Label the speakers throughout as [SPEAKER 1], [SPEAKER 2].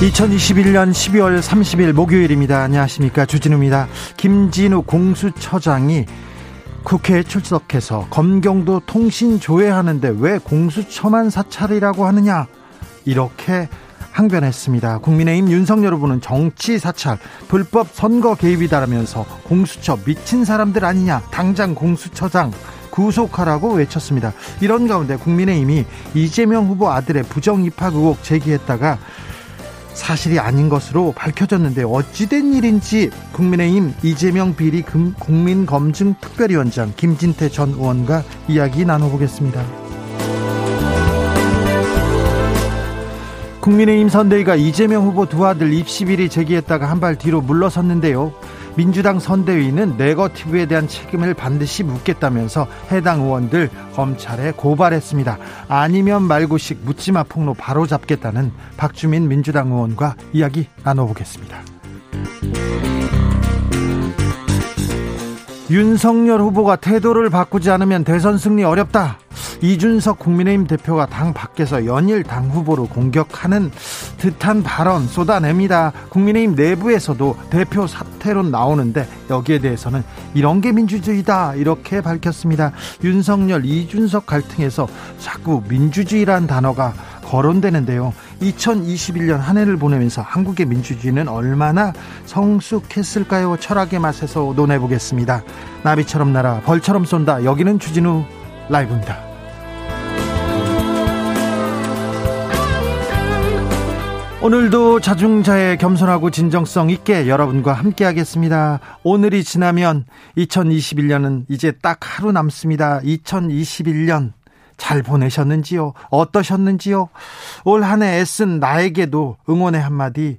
[SPEAKER 1] 2021년 12월 30일 목요일입니다. 안녕하십니까. 주진우입니다. 김진우 공수처장이 국회에 출석해서 검경도 통신 조회하는데 왜 공수처만 사찰이라고 하느냐. 이렇게 항변했습니다. 국민의힘 윤석열 후보는 정치 사찰, 불법 선거 개입이다라면서 공수처 미친 사람들 아니냐. 당장 공수처장 구속하라고 외쳤습니다. 이런 가운데 국민의힘이 이재명 후보 아들의 부정 입학 의혹 제기했다가 사실이 아닌 것으로 밝혀졌는데 어찌된 일인지 국민의힘 이재명 비리 국민검증특별위원장 김진태 전 의원과 이야기 나눠보겠습니다. 국민의힘 선대위가 이재명 후보 두 아들 입시 비리 제기했다가 한 발 뒤로 물러섰는데요. 민주당 선대위는 네거티브에 대한 책임을 반드시 묻겠다면서 해당 의원들 검찰에 고발했습니다. 아니면 말고식 묻지마 폭로 바로 잡겠다는 박주민 민주당 의원과 이야기 나눠보겠습니다. 윤석열 후보가 태도를 바꾸지 않으면 대선 승리 어렵다. 이준석 국민의힘 대표가 당 밖에서 연일 당 후보를 공격하는 듯한 발언 쏟아냅니다. 국민의힘 내부에서도 대표 사퇴론 나오는데 여기에 대해서는 이런 게 민주주의다 이렇게 밝혔습니다. 윤석열 이준석 갈등에서 자꾸 민주주의란 단어가 거론되는데요. 2021년 한 해를 보내면서 한국의 민주주의는 얼마나 성숙했을까요? 철학의 맛에서 논해보겠습니다. 나비처럼 날아 벌처럼 쏜다. 여기는 주진우 라이브입니다. 오늘도 자중자애 겸손하고 진정성 있게 여러분과 함께 하겠습니다. 오늘이 지나면 2021년은 이제 딱 하루 남습니다. 2021년 잘 보내셨는지요? 어떠셨는지요? 올 한 해 애쓴 나에게도 응원의 한마디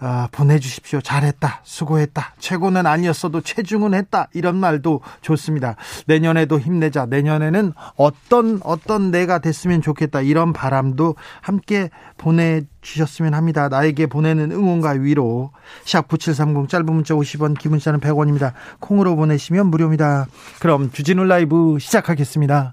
[SPEAKER 1] 아, 보내주십시오. 잘했다. 수고했다. 최고는 아니었어도 최중은 했다. 이런 말도 좋습니다. 내년에도 힘내자. 내년에는 어떤, 어떤 내가 됐으면 좋겠다. 이런 바람도 함께 보내주셨으면 합니다. 나에게 보내는 응원과 위로. 샵9730 짧은 문자 50원, 기본 자는 100원입니다. 콩으로 보내시면 무료입니다. 그럼 주진우 라이브 시작하겠습니다.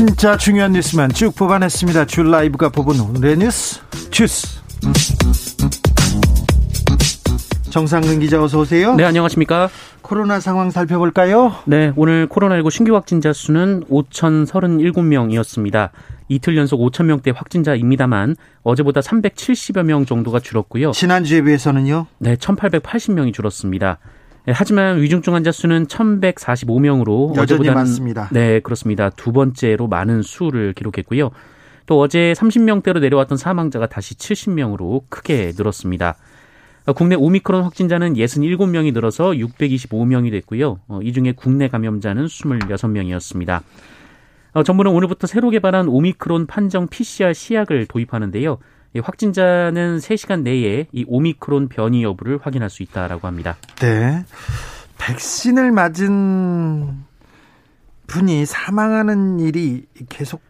[SPEAKER 1] 진짜 중요한 뉴스만 쭉 뽑아냈습니다. 줄 라이브가 뽑은 오늘의 뉴스 주스. 정상근 기자 어서 오세요.
[SPEAKER 2] 네, 안녕하십니까?
[SPEAKER 1] 코로나 상황 살펴볼까요?
[SPEAKER 2] 네, 오늘 코로나19 신규 확진자 수는 5,037명이었습니다. 이틀 연속 5,000명대 확진자입니다만 어제보다 370여 명 정도가 줄었고요.
[SPEAKER 1] 지난주에 비해서는요?
[SPEAKER 2] 네, 1,880명이 줄었습니다. 네, 하지만 위중증 환자 수는 1,145명으로
[SPEAKER 1] 어제보다는 많습니다.
[SPEAKER 2] 네, 그렇습니다. 두 번째로 많은 수를 기록했고요. 또 어제 30명대로 내려왔던 사망자가 다시 70명으로 크게 늘었습니다. 국내 오미크론 확진자는 67명이 늘어서 625명이 됐고요. 어, 이 중에 국내 감염자는 26명이었습니다. 어, 정부는 오늘부터 새로 개발한 오미크론 판정 PCR 시약을 도입하는데요. 확진자는 3시간 내에 이 오미크론 변이 여부를 확인할 수 있다라고 합니다.
[SPEAKER 1] 네. 백신을 맞은 분이 사망하는 일이 계속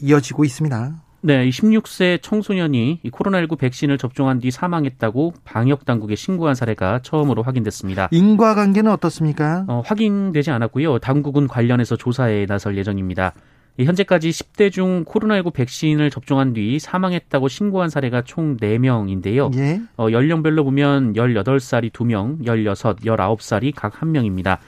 [SPEAKER 1] 이어지고 있습니다.
[SPEAKER 2] 네, 16세 청소년이 코로나19 백신을 접종한 뒤 사망했다고 방역 당국에 신고한 사례가 처음으로 확인됐습니다.
[SPEAKER 1] 인과관계는 어떻습니까?
[SPEAKER 2] 어, 확인되지 않았고요. 당국은 관련해서 조사에 나설 예정입니다. 현재까지 10대 중 코로나19 백신을 접종한 뒤 사망했다고 신고한 사례가 총 4명인데요. 예? 어, 연령별로 보면 18살이 2명, 16, 19살이 각 1명입니다.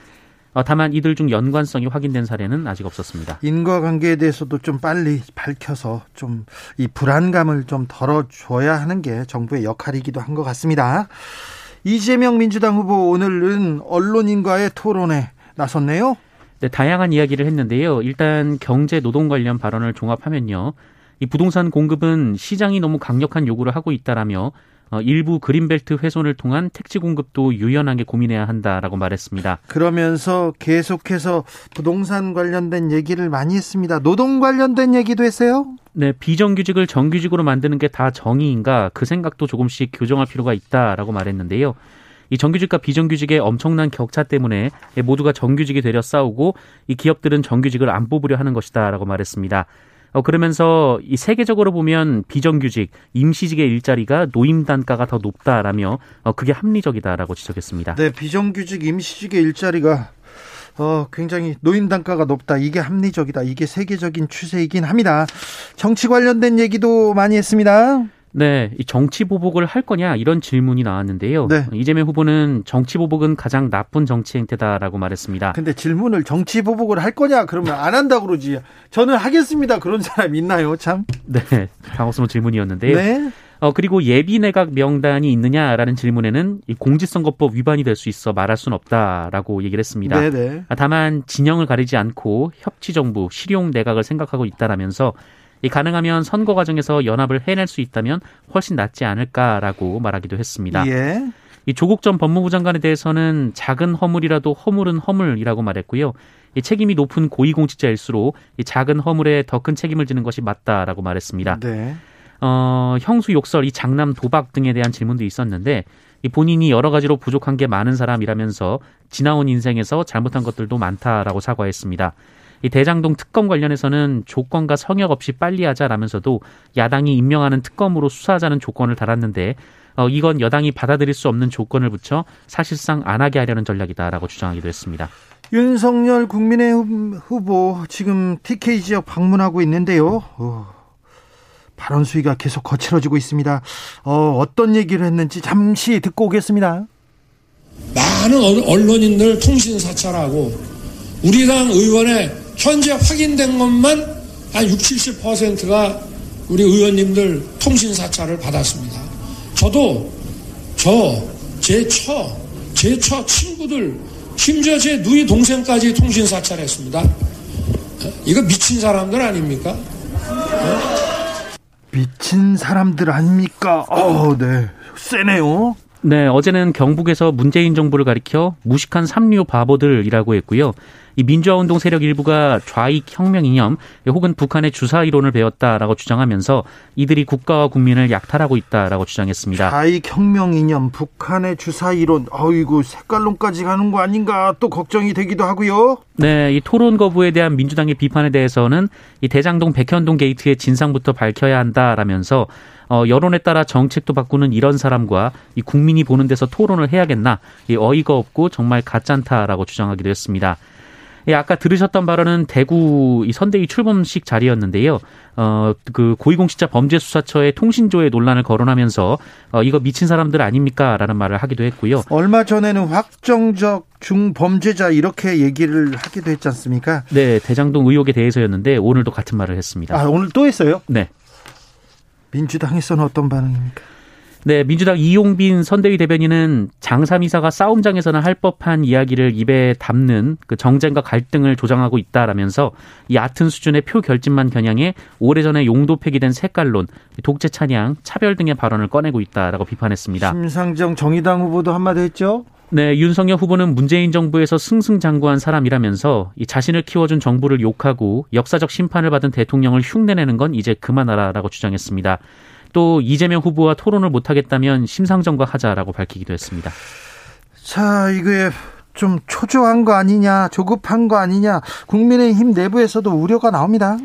[SPEAKER 2] 어, 다만 이들 중 연관성이 확인된 사례는 아직 없었습니다.
[SPEAKER 1] 인과관계에 대해서도 좀 빨리 밝혀서 좀 이 불안감을 좀 덜어줘야 하는 게 정부의 역할이기도 한 것 같습니다. 이재명 민주당 후보 오늘은 언론인과의 토론에 나섰네요.
[SPEAKER 2] 네, 다양한 이야기를 했는데요. 일단 경제 노동 관련 발언을 종합하면요. 이 부동산 공급은 시장이 너무 강력한 요구를 하고 있다라며 어, 일부 그린벨트 훼손을 통한 택지 공급도 유연하게 고민해야 한다라고 말했습니다.
[SPEAKER 1] 그러면서 계속해서 부동산 관련된 얘기를 많이 했습니다. 노동 관련된 얘기도 했어요.
[SPEAKER 2] 네, 비정규직을 정규직으로 만드는 게 다 정의인가 그 생각도 조금씩 교정할 필요가 있다라고 말했는데요. 이 정규직과 비정규직의 엄청난 격차 때문에 모두가 정규직이 되려 싸우고 이 기업들은 정규직을 안 뽑으려 하는 것이다라고 말했습니다. 어, 그러면서 이 세계적으로 보면 비정규직, 임시직의 일자리가 노임 단가가 더 높다라며 어, 그게 합리적이다라고 지적했습니다.
[SPEAKER 1] 네, 비정규직, 임시직의 일자리가 어, 굉장히 노임 단가가 높다. 이게 합리적이다. 이게 세계적인 추세이긴 합니다. 정치 관련된 얘기도 많이 했습니다.
[SPEAKER 2] 네, 이 정치 보복을 할 거냐 이런 질문이 나왔는데요. 네. 이재명 후보는 정치 보복은 가장 나쁜 정치 행태다라고 말했습니다.
[SPEAKER 1] 근데 질문을 정치 보복을 할 거냐 그러면 안 한다 그러지. 저는 하겠습니다. 그런 사람 있나요? 참.
[SPEAKER 2] 네, 당혹스러운 질문이었는데요. 네. 어, 그리고 예비 내각 명단이 있느냐라는 질문에는 이 공직선거법 위반이 될 수 있어 말할 수는 없다라고 얘기를 했습니다. 네네. 네. 다만 진영을 가리지 않고 협치 정부, 실용 내각을 생각하고 있다라면서 이 가능하면 선거 과정에서 연합을 해낼 수 있다면 훨씬 낫지 않을까라고 말하기도 했습니다. 예. 이 조국 전 법무부 장관에 대해서는 작은 허물이라도 허물은 허물이라고 말했고요. 이 책임이 높은 고위공직자일수록 이 작은 허물에 더 큰 책임을 지는 것이 맞다라고 말했습니다. 네. 어, 형수 욕설, 이 장남 도박 등에 대한 질문도 있었는데 이 본인이 여러 가지로 부족한 게 많은 사람이라면서 지나온 인생에서 잘못한 것들도 많다라고 사과했습니다. 이 대장동 특검 관련해서는 조건과 성역 없이 빨리 하자라면서도 야당이 임명하는 특검으로 수사하자는 조건을 달았는데 어, 이건 여당이 받아들일 수 없는 조건을 붙여 사실상 안 하게 하려는 전략이다라고 주장하기도 했습니다.
[SPEAKER 1] 윤석열 국민의힘 후보 지금 TK 지역 방문하고 있는데요. 어, 발언 수위가 계속 거칠어지고 있습니다. 어, 어떤 얘기를 했는지 잠시 듣고 오겠습니다.
[SPEAKER 3] 많은 언론인들 통신 사찰하고 우리 당 의원의 현재 확인된 것만 한 60, 70%가 우리 의원님들 통신 사찰을 받았습니다. 저도 저, 제 처, 제 처 친구들, 심지어 제 누이 동생까지 통신 사찰했습니다. 이거 미친 사람들 아닙니까?
[SPEAKER 1] 미친 사람들 아닙니까? 어, 네. 세네요.
[SPEAKER 2] 네, 어제는 경북에서 문재인 정부를 가리켜 무식한 삼류 바보들이라고 했고요. 이 민주화운동 세력 일부가 좌익 혁명 이념 혹은 북한의 주사 이론을 배웠다라고 주장하면서 이들이 국가와 국민을 약탈하고 있다라고 주장했습니다.
[SPEAKER 1] 좌익 혁명 이념, 북한의 주사 이론, 어이구 색깔론까지 가는 거 아닌가 또 걱정이 되기도 하고요.
[SPEAKER 2] 네, 이 토론 거부에 대한 민주당의 비판에 대해서는 이 대장동 백현동 게이트의 진상부터 밝혀야 한다라면서 어, 여론에 따라 정책도 바꾸는 이런 사람과 이 국민이 보는 데서 토론을 해야겠나 이 어이가 없고 정말 가짠타라고 주장하기도 했습니다. 예, 아까 들으셨던 발언은 대구 이 선대위 출범식 자리였는데요. 어, 그 고위공직자 범죄수사처의 통신조회 논란을 거론하면서 어, 이거 미친 사람들 아닙니까? 라는 말을 하기도 했고요.
[SPEAKER 1] 얼마 전에는 확정적 중범죄자 이렇게 얘기를 하기도 했지 않습니까?
[SPEAKER 2] 네, 대장동 의혹에 대해서였는데 오늘도 같은 말을 했습니다.
[SPEAKER 1] 아, 오늘 또 했어요?
[SPEAKER 2] 네.
[SPEAKER 1] 민주당에서는 어떤 반응입니까?
[SPEAKER 2] 네, 민주당 이용빈 선대위 대변인은 장삼이사가 싸움장에서는 할 법한 이야기를 입에 담는 그 정쟁과 갈등을 조장하고 있다라면서 얕은 수준의 표 결집만 겨냥해 오래전에 용도 폐기된 색깔론, 독재 찬양, 차별 등의 발언을 꺼내고 있다라고 비판했습니다.
[SPEAKER 1] 심상정 정의당 후보도 한마디 했죠?
[SPEAKER 2] 네, 윤석열 후보는 문재인 정부에서 승승장구한 사람이라면서 이 자신을 키워준 정부를 욕하고 역사적 심판을 받은 대통령을 흉내내는 건 이제 그만하라라고 주장했습니다. 또 이재명 후보와 토론을 못하겠다면 심상정과 하자라고 밝히기도 했습니다.
[SPEAKER 1] 자, 이게 좀 초조한 거 아니냐, 조급한 거 아니냐, 국민의힘 내부에서도 우려가 나옵니다.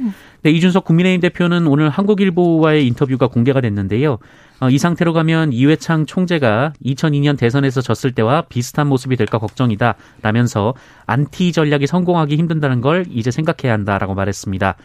[SPEAKER 2] 네, 이준석 국민의힘 대표는 오늘 한국일보와의 인터뷰가 공개가 됐는데요. 어, 이 상태로 가면 이회창 총재가 2002년 대선에서 졌을 때와 비슷한 모습이 될까 걱정이다 라면서 안티 전략이 성공하기 힘든다는 걸 이제 생각해야 한다라고 말했습니다.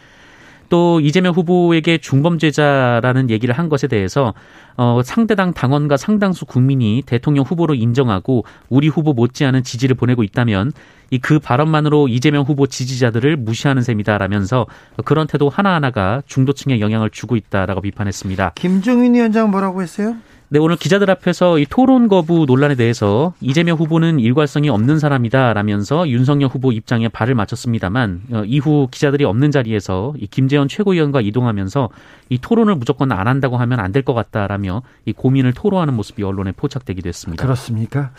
[SPEAKER 2] 또 이재명 후보에게 중범죄자라는 얘기를 한 것에 대해서 어, 상대당 당원과 상당수 국민이 대통령 후보로 인정하고 우리 후보 못지않은 지지를 보내고 있다면 이 그 발언만으로 이재명 후보 지지자들을 무시하는 셈이다라면서 그런 태도 하나하나가 중도층에 영향을 주고 있다라고 비판했습니다.
[SPEAKER 1] 김종인 위원장 뭐라고 했어요?
[SPEAKER 2] 네, 오늘 기자들 앞에서 이 토론 거부 논란에 대해서 이재명 후보는 일관성이 없는 사람이다라면서 윤석열 후보 입장에 발을 맞췄습니다만 어, 이후 기자들이 없는 자리에서 이 김재원 최고위원과 이동하면서 이 토론을 무조건 안 한다고 하면 안 될 것 같다라며 이 고민을 토로하는 모습이 언론에 포착되기도 했습니다.
[SPEAKER 1] 그렇습니까?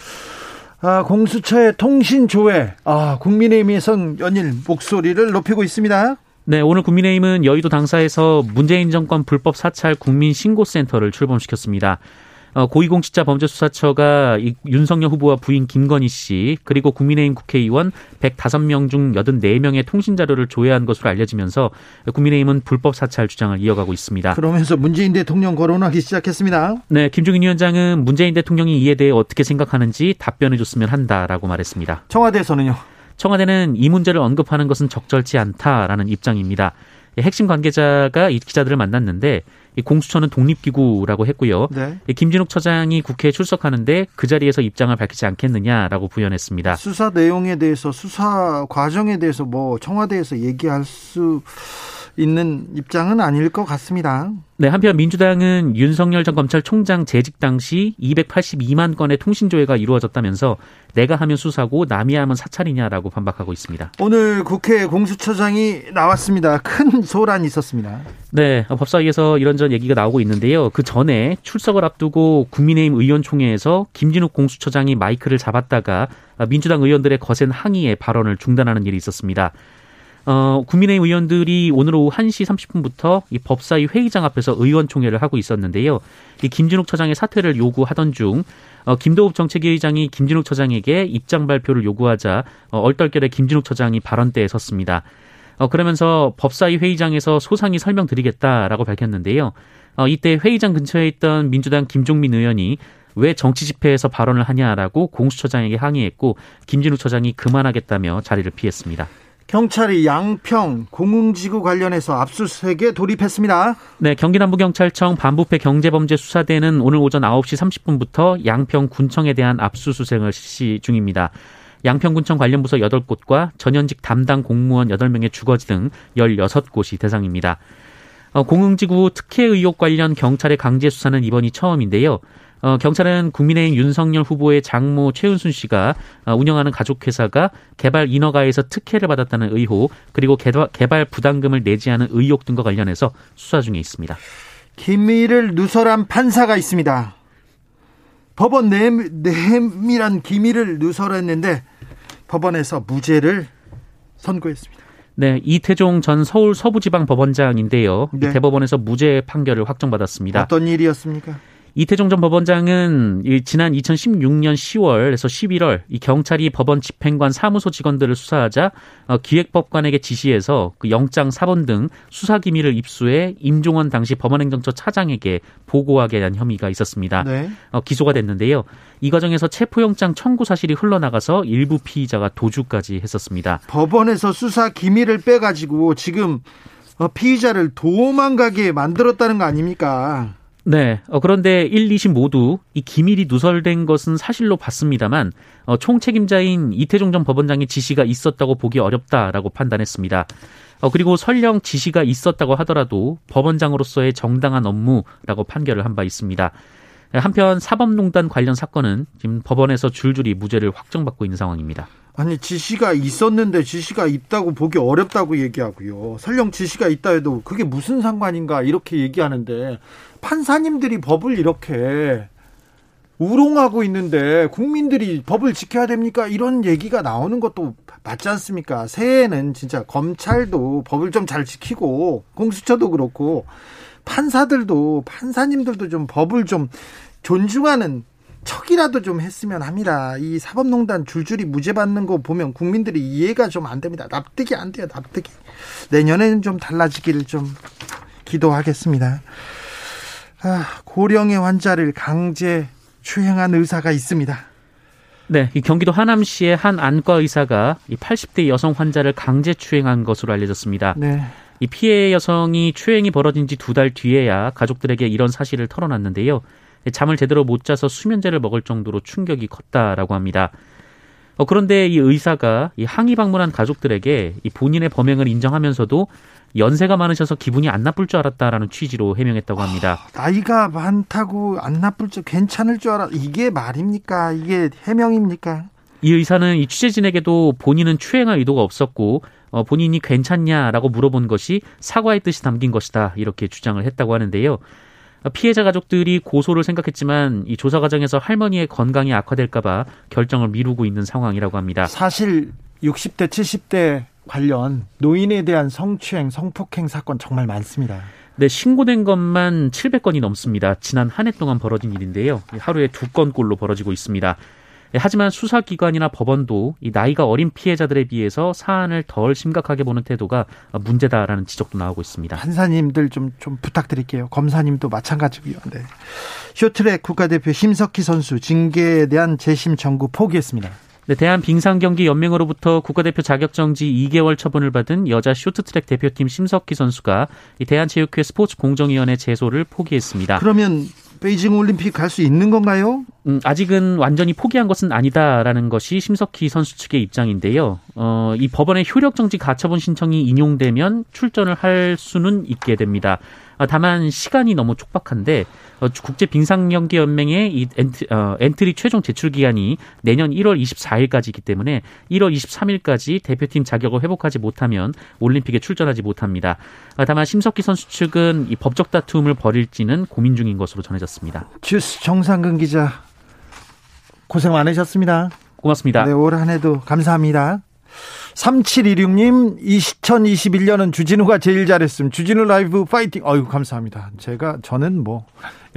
[SPEAKER 1] 아, 공수처의 통신 조회, 아, 국민의힘에선 연일 목소리를 높이고 있습니다.
[SPEAKER 2] 네, 오늘 국민의힘은 여의도 당사에서 문재인 정권 불법 사찰 국민 신고센터를 출범시켰습니다. 어, 고위공직자 범죄수사처가 윤석열 후보와 부인 김건희 씨 그리고 국민의힘 국회의원 105명 중 84명의 통신 자료를 조회한 것으로 알려지면서 국민의힘은 불법 사찰 주장을 이어가고 있습니다.
[SPEAKER 1] 그러면서 문재인 대통령 거론하기 시작했습니다.
[SPEAKER 2] 네, 김종인 위원장은 문재인 대통령이 이에 대해 어떻게 생각하는지 답변해 줬으면 한다라고 말했습니다.
[SPEAKER 1] 청와대에서는요.
[SPEAKER 2] 청와대는 이 문제를 언급하는 것은 적절치 않다라는 입장입니다. 핵심 관계자가 이 기자들을 만났는데 이 공수처는 독립기구라고 했고요. 네. 김진욱 처장이 국회에 출석하는데 그 자리에서 입장을 밝히지 않겠느냐라고 부연했습니다.
[SPEAKER 1] 수사 내용에 대해서 수사 과정에 대해서 뭐 청와대에서 얘기할 수 있는 입장은 아닐 것 같습니다.
[SPEAKER 2] 네, 한편 민주당은 윤석열 전 검찰총장 재직 당시 282만 건의 통신조회가 이루어졌다면서 내가 하면 수사고 남이 하면 사찰이냐라고 반박하고 있습니다.
[SPEAKER 1] 오늘 국회 공수처장이 나왔습니다. 큰 소란이 있었습니다.
[SPEAKER 2] 네, 법사위에서 이런저런 얘기가 나오고 있는데요. 그 전에 출석을 앞두고 국민의힘 의원총회에서 김진욱 공수처장이 마이크를 잡았다가 민주당 의원들의 거센 항의에 발언을 중단하는 일이 있었습니다. 어, 국민의힘 의원들이 오늘 오후 1시 30분부터 이 법사위 회의장 앞에서 의원총회를 하고 있었는데요. 이 김진욱 처장의 사퇴를 요구하던 중 어, 김도읍 정책위의장이 김진욱 처장에게 입장 발표를 요구하자 어, 얼떨결에 김진욱 처장이 발언대에 섰습니다. 어, 그러면서 법사위 회의장에서 소상히 설명드리겠다라고 밝혔는데요. 어, 이때 회의장 근처에 있던 민주당 김종민 의원이 왜 정치 집회에서 발언을 하냐라고 공수처장에게 항의했고 김진욱 처장이 그만하겠다며 자리를 피했습니다.
[SPEAKER 1] 경찰이 양평 공흥지구 관련해서 압수수색에 돌입했습니다.
[SPEAKER 2] 네, 경기남부경찰청 반부패 경제범죄수사대는 오늘 오전 9시 30분부터 양평 군청에 대한 압수수색을 실시 중입니다. 양평군청 관련 부서 8곳과 전현직 담당 공무원 8명의 주거지 등 16곳이 대상입니다. 어, 공흥지구 특혜 의혹 관련 경찰의 강제 수사는 이번이 처음인데요. 어, 경찰은 국민의힘 윤석열 후보의 장모 최은순 씨가 어, 운영하는 가족회사가 개발 인허가에서 특혜를 받았다는 의혹 그리고 개발, 개발 부담금을 내지 않은 의혹 등과 관련해서 수사 중에 있습니다.
[SPEAKER 1] 기밀을 누설한 판사가 있습니다. 법원 내밀한 기밀을 누설했는데 법원에서 무죄를 선고했습니다.
[SPEAKER 2] 네, 이태종 전 서울 서부지방법원장인데요. 네. 대법원에서 무죄 판결을 확정받았습니다.
[SPEAKER 1] 어떤 일이었습니까?
[SPEAKER 2] 이태종 전 법원장은 지난 2016년 10월에서 11월 이 경찰이 법원 집행관 사무소 직원들을 수사하자 어, 기획법관에게 지시해서 그 영장 사본 등 수사 기밀을 입수해 임종원 당시 법원행정처 차장에게 보고하게 한 혐의가 있었습니다. 네. 어, 기소가 됐는데요. 이 과정에서 체포영장 청구 사실이 흘러나가서 일부 피의자가 도주까지 했었습니다.
[SPEAKER 1] 법원에서 수사 기밀을 빼가지고 지금 어, 피의자를 도망가게 만들었다는 거 아닙니까?
[SPEAKER 2] 네. 어, 그런데 1, 2심 모두 이 기밀이 누설된 것은 사실로 봤습니다만 어, 총책임자인 이태종 전 법원장의 지시가 있었다고 보기 어렵다라고 판단했습니다. 어, 그리고 설령 지시가 있었다고 하더라도 법원장으로서의 정당한 업무라고 판결을 한 바 있습니다. 한편 사법농단 관련 사건은 지금 법원에서 줄줄이 무죄를 확정받고 있는 상황입니다.
[SPEAKER 1] 아니 지시가 있었는데 지시가 있다고 보기 어렵다고 얘기하고요. 설령 지시가 있다 해도 그게 무슨 상관인가 이렇게 얘기하는데 판사님들이 법을 이렇게 우롱하고 있는데 국민들이 법을 지켜야 됩니까? 이런 얘기가 나오는 것도 맞지 않습니까? 새해에는 진짜 검찰도 법을 좀 잘 지키고 공수처도 그렇고 판사들도 판사님들도 좀 법을 좀 존중하는 척이라도 좀 했으면 합니다. 이 사법농단 줄줄이 무죄 받는 거 보면 국민들이 이해가 좀 안 됩니다. 납득이 안 돼요. 납득이. 내년에는 좀 달라지기를 좀 기도하겠습니다. 아, 고령의 환자를 강제 추행한 의사가 있습니다.
[SPEAKER 2] 네, 이 경기도 하남시의 한 안과 의사가 이 80대 여성 환자를 강제 추행한 것으로 알려졌습니다. 네. 이 피해 여성이 추행이 벌어진 지 두 달 뒤에야 가족들에게 이런 사실을 털어놨는데요. 잠을 제대로 못 자서 수면제를 먹을 정도로 충격이 컸다라고 합니다. 어, 그런데 이 의사가 이 항의 방문한 가족들에게 이 본인의 범행을 인정하면서도 연세가 많으셔서 기분이 안 나쁠 줄 알았다라는 취지로 해명했다고 합니다.
[SPEAKER 1] 아, 나이가 많다고 안 나쁠 줄 괜찮을 줄 알아. 이게 말입니까? 이게 해명입니까?
[SPEAKER 2] 이 의사는 이 취재진에게도 본인은 추행할 의도가 없었고 어, 본인이 괜찮냐라고 물어본 것이 사과의 뜻이 담긴 것이다 이렇게 주장을 했다고 하는데요. 피해자 가족들이 고소를 생각했지만 이 조사 과정에서 할머니의 건강이 악화될까봐 결정을 미루고 있는 상황이라고 합니다.
[SPEAKER 1] 사실 60대, 70대 관련 노인에 대한 성추행, 성폭행 사건 정말 많습니다.
[SPEAKER 2] 네, 신고된 것만 700건이 넘습니다. 지난 한 해 동안 벌어진 일인데요. 하루에 두 건꼴로 벌어지고 있습니다. 네, 하지만 수사기관이나 법원도 이 나이가 어린 피해자들에 비해서 사안을 덜 심각하게 보는 태도가 문제다라는 지적도 나오고 있습니다.
[SPEAKER 1] 판사님들 좀, 좀 부탁드릴게요. 검사님도 마찬가지고요. 네. 쇼트랙 국가대표 심석희 선수 징계에 대한 재심 청구 포기했습니다.
[SPEAKER 2] 네, 대한빙상경기연맹으로부터 국가대표 자격정지 2개월 처분을 받은 여자 쇼트트랙 대표팀 심석희 선수가 대한체육회 스포츠공정위원회 제소를 포기했습니다.
[SPEAKER 1] 그러면 베이징 올림픽 갈 수 있는 건가요?
[SPEAKER 2] 음, 아직은 완전히 포기한 것은 아니다라는 것이 심석희 선수 측의 입장인데요. 어, 이 법원의 효력 정지 가처분 신청이 인용되면 출전을 할 수는 있게 됩니다. 아, 다만 시간이 너무 촉박한데 어, 국제 빙상경기 연맹의 이 엔트, 어, 엔트리 최종 제출 기한이 내년 1월 24일까지이기 때문에 1월 23일까지 대표팀 자격을 회복하지 못하면 올림픽에 출전하지 못합니다. 아, 다만 심석희 선수 측은 이 법적 다툼을 벌일지는 고민 중인 것으로 전해졌습니다.
[SPEAKER 1] 주스 정상근 기자 고생 많으셨습니다.
[SPEAKER 2] 고맙습니다.
[SPEAKER 1] 네, 올 한 해도 감사합니다. 3726님, 2021년은 주진우가 제일 잘했음. 주진우 라이브 파이팅. 어유 감사합니다. 제가, 저는 뭐,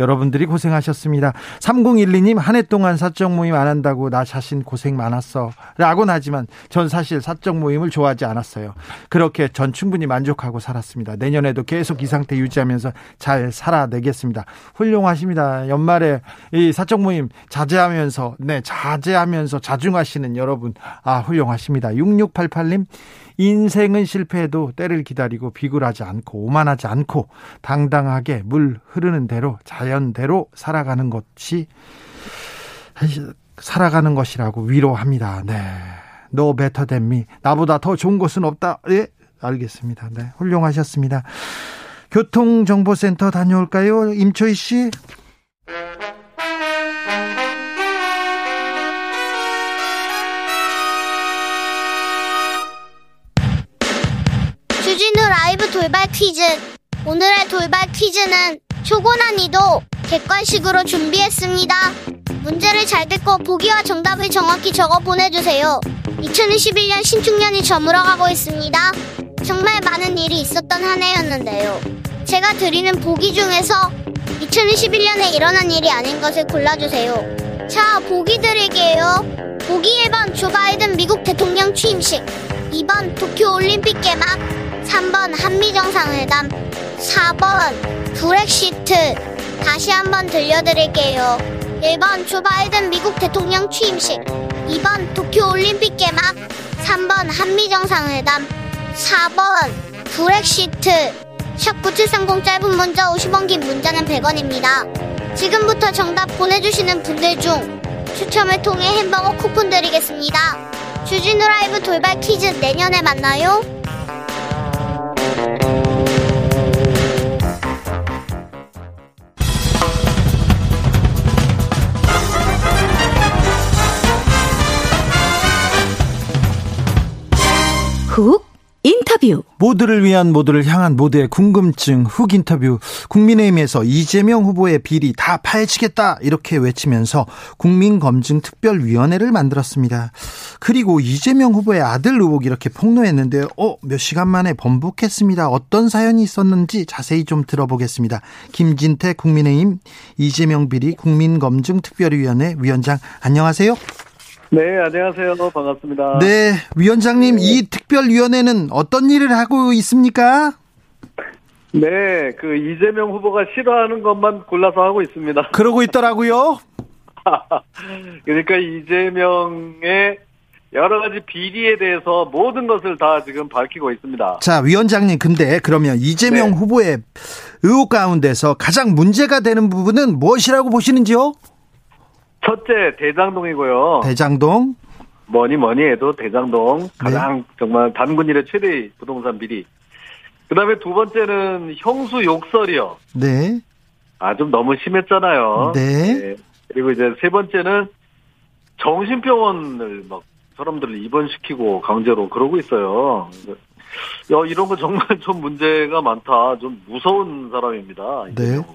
[SPEAKER 1] 여러분들이 고생하셨습니다. 3012님 한 해 동안 사적 모임 안 한다고 나 자신 고생 많았어 라고는 하지만 전 사실 사적 모임을 좋아하지 않았어요. 그렇게 전 충분히 만족하고 살았습니다. 내년에도 계속 이 상태 유지하면서 잘 살아내겠습니다. 훌륭하십니다. 연말에 이 사적 모임 자제하면서 네 자제하면서 자중하시는 여러분 아 훌륭하십니다. 6688님 인생은 실패해도 때를 기다리고 비굴하지 않고 오만하지 않고 당당하게 물 흐르는 대로 자연대로 살아가는 것이 살아가는 것이라고 위로합니다. 네. Better than me. 나보다 더 좋은 것은 없다. 예, 알겠습니다. 네. 훌륭하셨습니다. 교통정보센터 다녀올까요? 임초희 씨.
[SPEAKER 4] 돌발 퀴즈. 오늘의 돌발 퀴즈는 초고 난이도 객관식으로 준비했습니다. 문제를 잘 듣고 보기와 정답을 정확히 적어 보내주세요. 2021년 신축년이 저물어가고 있습니다. 정말 많은 일이 있었던 한 해였는데요. 제가 드리는 보기 중에서 2021년에 일어난 일이 아닌 것을 골라주세요. 자, 보기 드릴게요. 보기 1번 조 바이든 미국 대통령 취임식 2번 도쿄 올림픽 개막 3번 한미정상회담 4번 브렉시트. 다시 한번 들려드릴게요. 1번 조 바이든 미국 대통령 취임식 2번 도쿄 올림픽 개막 3번 한미정상회담 4번 브렉시트. 샵9730 짧은 문자 50원 긴 문자는 100원입니다. 지금부터 정답 보내주시는 분들 중 추첨을 통해 햄버거 쿠폰 드리겠습니다. 주진우 라이브 돌발 퀴즈 내년에 만나요
[SPEAKER 5] 훅 인터뷰
[SPEAKER 1] 모두를 위한 모두를 향한 모두의 궁금증 훅 인터뷰 국민의힘에서 이재명 후보의 비리 다 파헤치겠다 이렇게 외치면서 국민검증특별위원회를 만들었습니다. 그리고 이재명 후보의 아들 의혹 이렇게 폭로했는데요. 어, 몇 시간 만에 번복했습니다. 어떤 사연이 있었는지 자세히 좀 들어보겠습니다. 김진태 국민의힘 이재명 비리 국민검증특별위원회 위원장 안녕하세요.
[SPEAKER 6] 네, 안녕하세요. 반갑습니다.
[SPEAKER 1] 네, 위원장님, 네. 이 특별위원회는 어떤 일을 하고 있습니까?
[SPEAKER 6] 네, 그 이재명 후보가 싫어하는 것만 골라서 하고 있습니다.
[SPEAKER 1] 그러고 있더라고요.
[SPEAKER 6] 그러니까 이재명의 여러 가지 비리에 대해서 모든 것을 다 지금 밝히고 있습니다.
[SPEAKER 1] 자, 위원장님, 근데 그러면 이재명
[SPEAKER 6] 네.
[SPEAKER 1] 후보의 의혹 가운데서 가장 문제가 되는 부분은 무엇이라고 보시는지요?
[SPEAKER 6] 첫째 대장동이고요.
[SPEAKER 1] 대장동.
[SPEAKER 6] 뭐니 뭐니 해도 대장동
[SPEAKER 1] 네.
[SPEAKER 6] 가장 정말 단군 일의 최대의 부동산 비리. 그다음에 두 번째는 형수 욕설이요.
[SPEAKER 1] 네.
[SPEAKER 6] 아 좀 너무 심했잖아요.
[SPEAKER 1] 네.
[SPEAKER 6] 그리고 이제 세 번째는 정신병원을 막 사람들을 입원시키고 강제로 그러고 있어요. 야, 이런 거 정말 좀 문제가 많다. 좀 무서운 사람입니다.
[SPEAKER 1] 네.
[SPEAKER 6] 후보.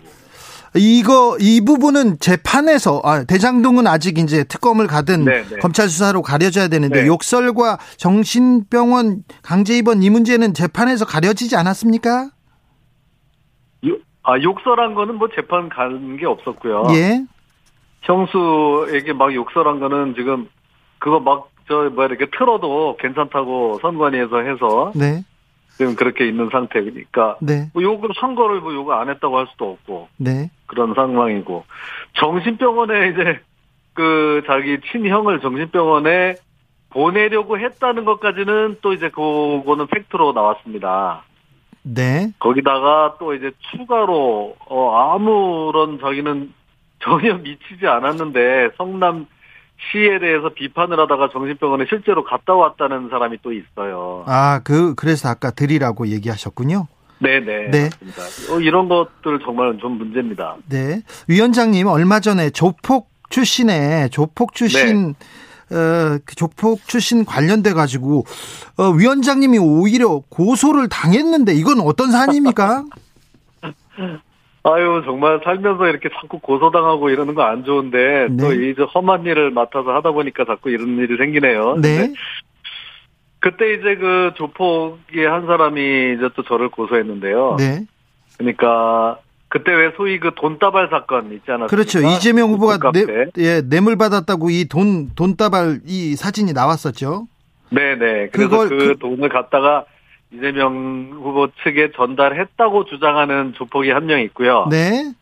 [SPEAKER 1] 이거 이 부분은 재판에서 아, 대장동은 아직 이제 특검을 가든
[SPEAKER 6] 네, 네.
[SPEAKER 1] 검찰 수사로 가려져야 되는데
[SPEAKER 6] 네.
[SPEAKER 1] 욕설과 정신병원 강제 입원 이 문제는 재판에서 가려지지 않았습니까?
[SPEAKER 6] 요- 아, 욕설한 거는 뭐 재판 간게 없었고요.
[SPEAKER 1] 예.
[SPEAKER 6] 형수에게 막 욕설한 거는 지금 그거 막 저 뭐 이렇게 틀어도 괜찮다고 선관위에서 해서
[SPEAKER 1] 네.
[SPEAKER 6] 지금 그렇게 있는 상태니까
[SPEAKER 1] 네.
[SPEAKER 6] 뭐 욕을 한 거를 뭐 욕을 안 했다고 할 수도 없고
[SPEAKER 1] 네.
[SPEAKER 6] 그런 상황이고 정신병원에 이제 그 자기 친형을 정신병원에 보내려고 했다는 것까지는 또 이제 그거는 팩트로 나왔습니다.
[SPEAKER 1] 네.
[SPEAKER 6] 거기다가 또 이제 추가로 어 아무런 자기는 전혀 미치지 않았는데 성남 시에 대해서 비판을 하다가 정신병원에 실제로 갔다 왔다는 사람이 또 있어요.
[SPEAKER 1] 아, 그 그래서 아까 드리라고 얘기하셨군요.
[SPEAKER 6] 네네.
[SPEAKER 1] 네.
[SPEAKER 6] 맞습니다. 어, 이런 것들 정말 좀 문제입니다.
[SPEAKER 1] 네. 위원장님 얼마 전에 조폭 출신의 조폭 출신
[SPEAKER 6] 네.
[SPEAKER 1] 어, 그 조폭 출신 관련돼 가지고 어, 위원장님이 오히려 고소를 당했는데 이건 어떤 사안입니까?
[SPEAKER 6] 아유 정말 살면서 이렇게 자꾸 고소당하고 이러는 거 안 좋은데
[SPEAKER 1] 네.
[SPEAKER 6] 또 이제 험한 일을 맡아서 하다 보니까 자꾸 이런 일이 생기네요.
[SPEAKER 1] 네.
[SPEAKER 6] 그때 이제 그 조폭의 한 사람이 이제 또 저를 고소했는데요.
[SPEAKER 1] 네.
[SPEAKER 6] 그러니까 그때 왜 소위 그 돈다발 사건 있지 않았습니까?
[SPEAKER 1] 그렇죠. 이재명 후보가. 뇌, 예, 뇌물 받았다고 이 돈 돈다발 이 사진이 나왔었죠.
[SPEAKER 6] 네네. 그래서
[SPEAKER 1] 그걸
[SPEAKER 6] 그,
[SPEAKER 1] 그-
[SPEAKER 6] 돈을 갖다가 이재명 후보 측에 전달했다고 주장하는 조폭이 한 명 있고요.
[SPEAKER 1] 네.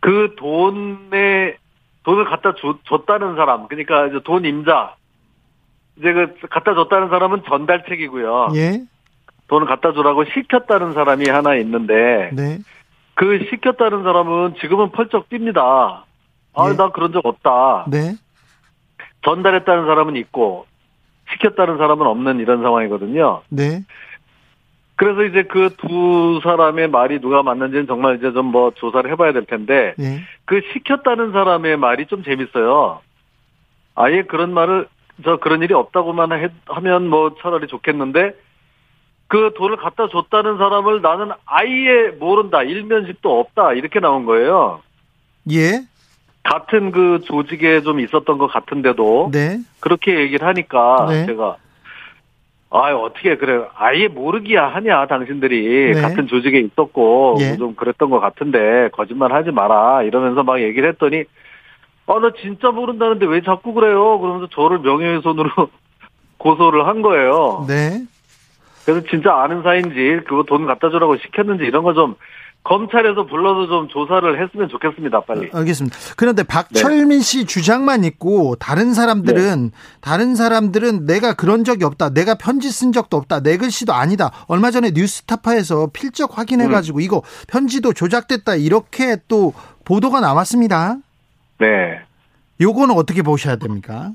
[SPEAKER 6] 그 돈에 돈을 갖다 줬, 줬다는 사람, 그러니까 이제 돈 임자 이제 그 갖다 줬다는 사람은 전달책이고요.
[SPEAKER 1] 예.
[SPEAKER 6] 돈을 갖다 주라고 시켰다는 사람이 하나 있는데
[SPEAKER 1] 네.
[SPEAKER 6] 그 시켰다는 사람은 지금은 펄쩍 뜁니다. 아,
[SPEAKER 1] 예.
[SPEAKER 6] 나 그런 적 없다.
[SPEAKER 1] 네.
[SPEAKER 6] 전달했다는 사람은 있고 시켰다는 사람은 없는 이런 상황이거든요.
[SPEAKER 1] 네.
[SPEAKER 6] 그래서 이제 그 두 사람의 말이 누가 맞는지는 정말 이제 좀 뭐 조사를 해봐야 될 텐데
[SPEAKER 1] 예.
[SPEAKER 6] 그 시켰다는 사람의 말이 좀 재밌어요. 아예 그런 말을 저 그런 일이 없다고만 해- 하면 뭐 차라리 좋겠는데 그 돈을 갖다 줬다는 사람을 나는 아예 모른다 일면식도 없다 이렇게 나온 거예요.
[SPEAKER 1] 예.
[SPEAKER 6] 같은 그 조직에 좀 있었던 것 같은데도
[SPEAKER 1] 네.
[SPEAKER 6] 그렇게 얘기를 하니까
[SPEAKER 1] 네.
[SPEAKER 6] 제가 아 어떻게 그래 아예 모르기야 하냐 당신들이
[SPEAKER 1] 네.
[SPEAKER 6] 같은 조직에 있었고
[SPEAKER 1] 예.
[SPEAKER 6] 뭐좀 그랬던 것 같은데 거짓말 하지 마라 이러면서 막 얘기를 했더니 아나 진짜 모른다는데 왜 자꾸 그래요 그러면서 저를 명예훼손으로 고소를 한 거예요
[SPEAKER 1] 네.
[SPEAKER 6] 그래서 진짜 아는 사이인지 그거 돈 갖다 주라고 시켰는지 이런 거 좀 검찰에서 불러서 좀 조사를 했으면 좋겠습니다 빨리
[SPEAKER 1] 알겠습니다. 그런데
[SPEAKER 6] 네.
[SPEAKER 1] 박철민 씨 주장만 있고 다른 사람들은 다른 사람들은 내가 그런 적이 없다. 내가 편지 쓴 적도 없다. 내 글씨도 아니다. 얼마 전에 뉴스타파에서 필적 확인해 가지고
[SPEAKER 6] 음.
[SPEAKER 1] 이거 편지도 조작됐다. 이렇게 또 보도가 나왔습니다.
[SPEAKER 6] 네
[SPEAKER 1] 요거는 어떻게 보셔야 됩니까?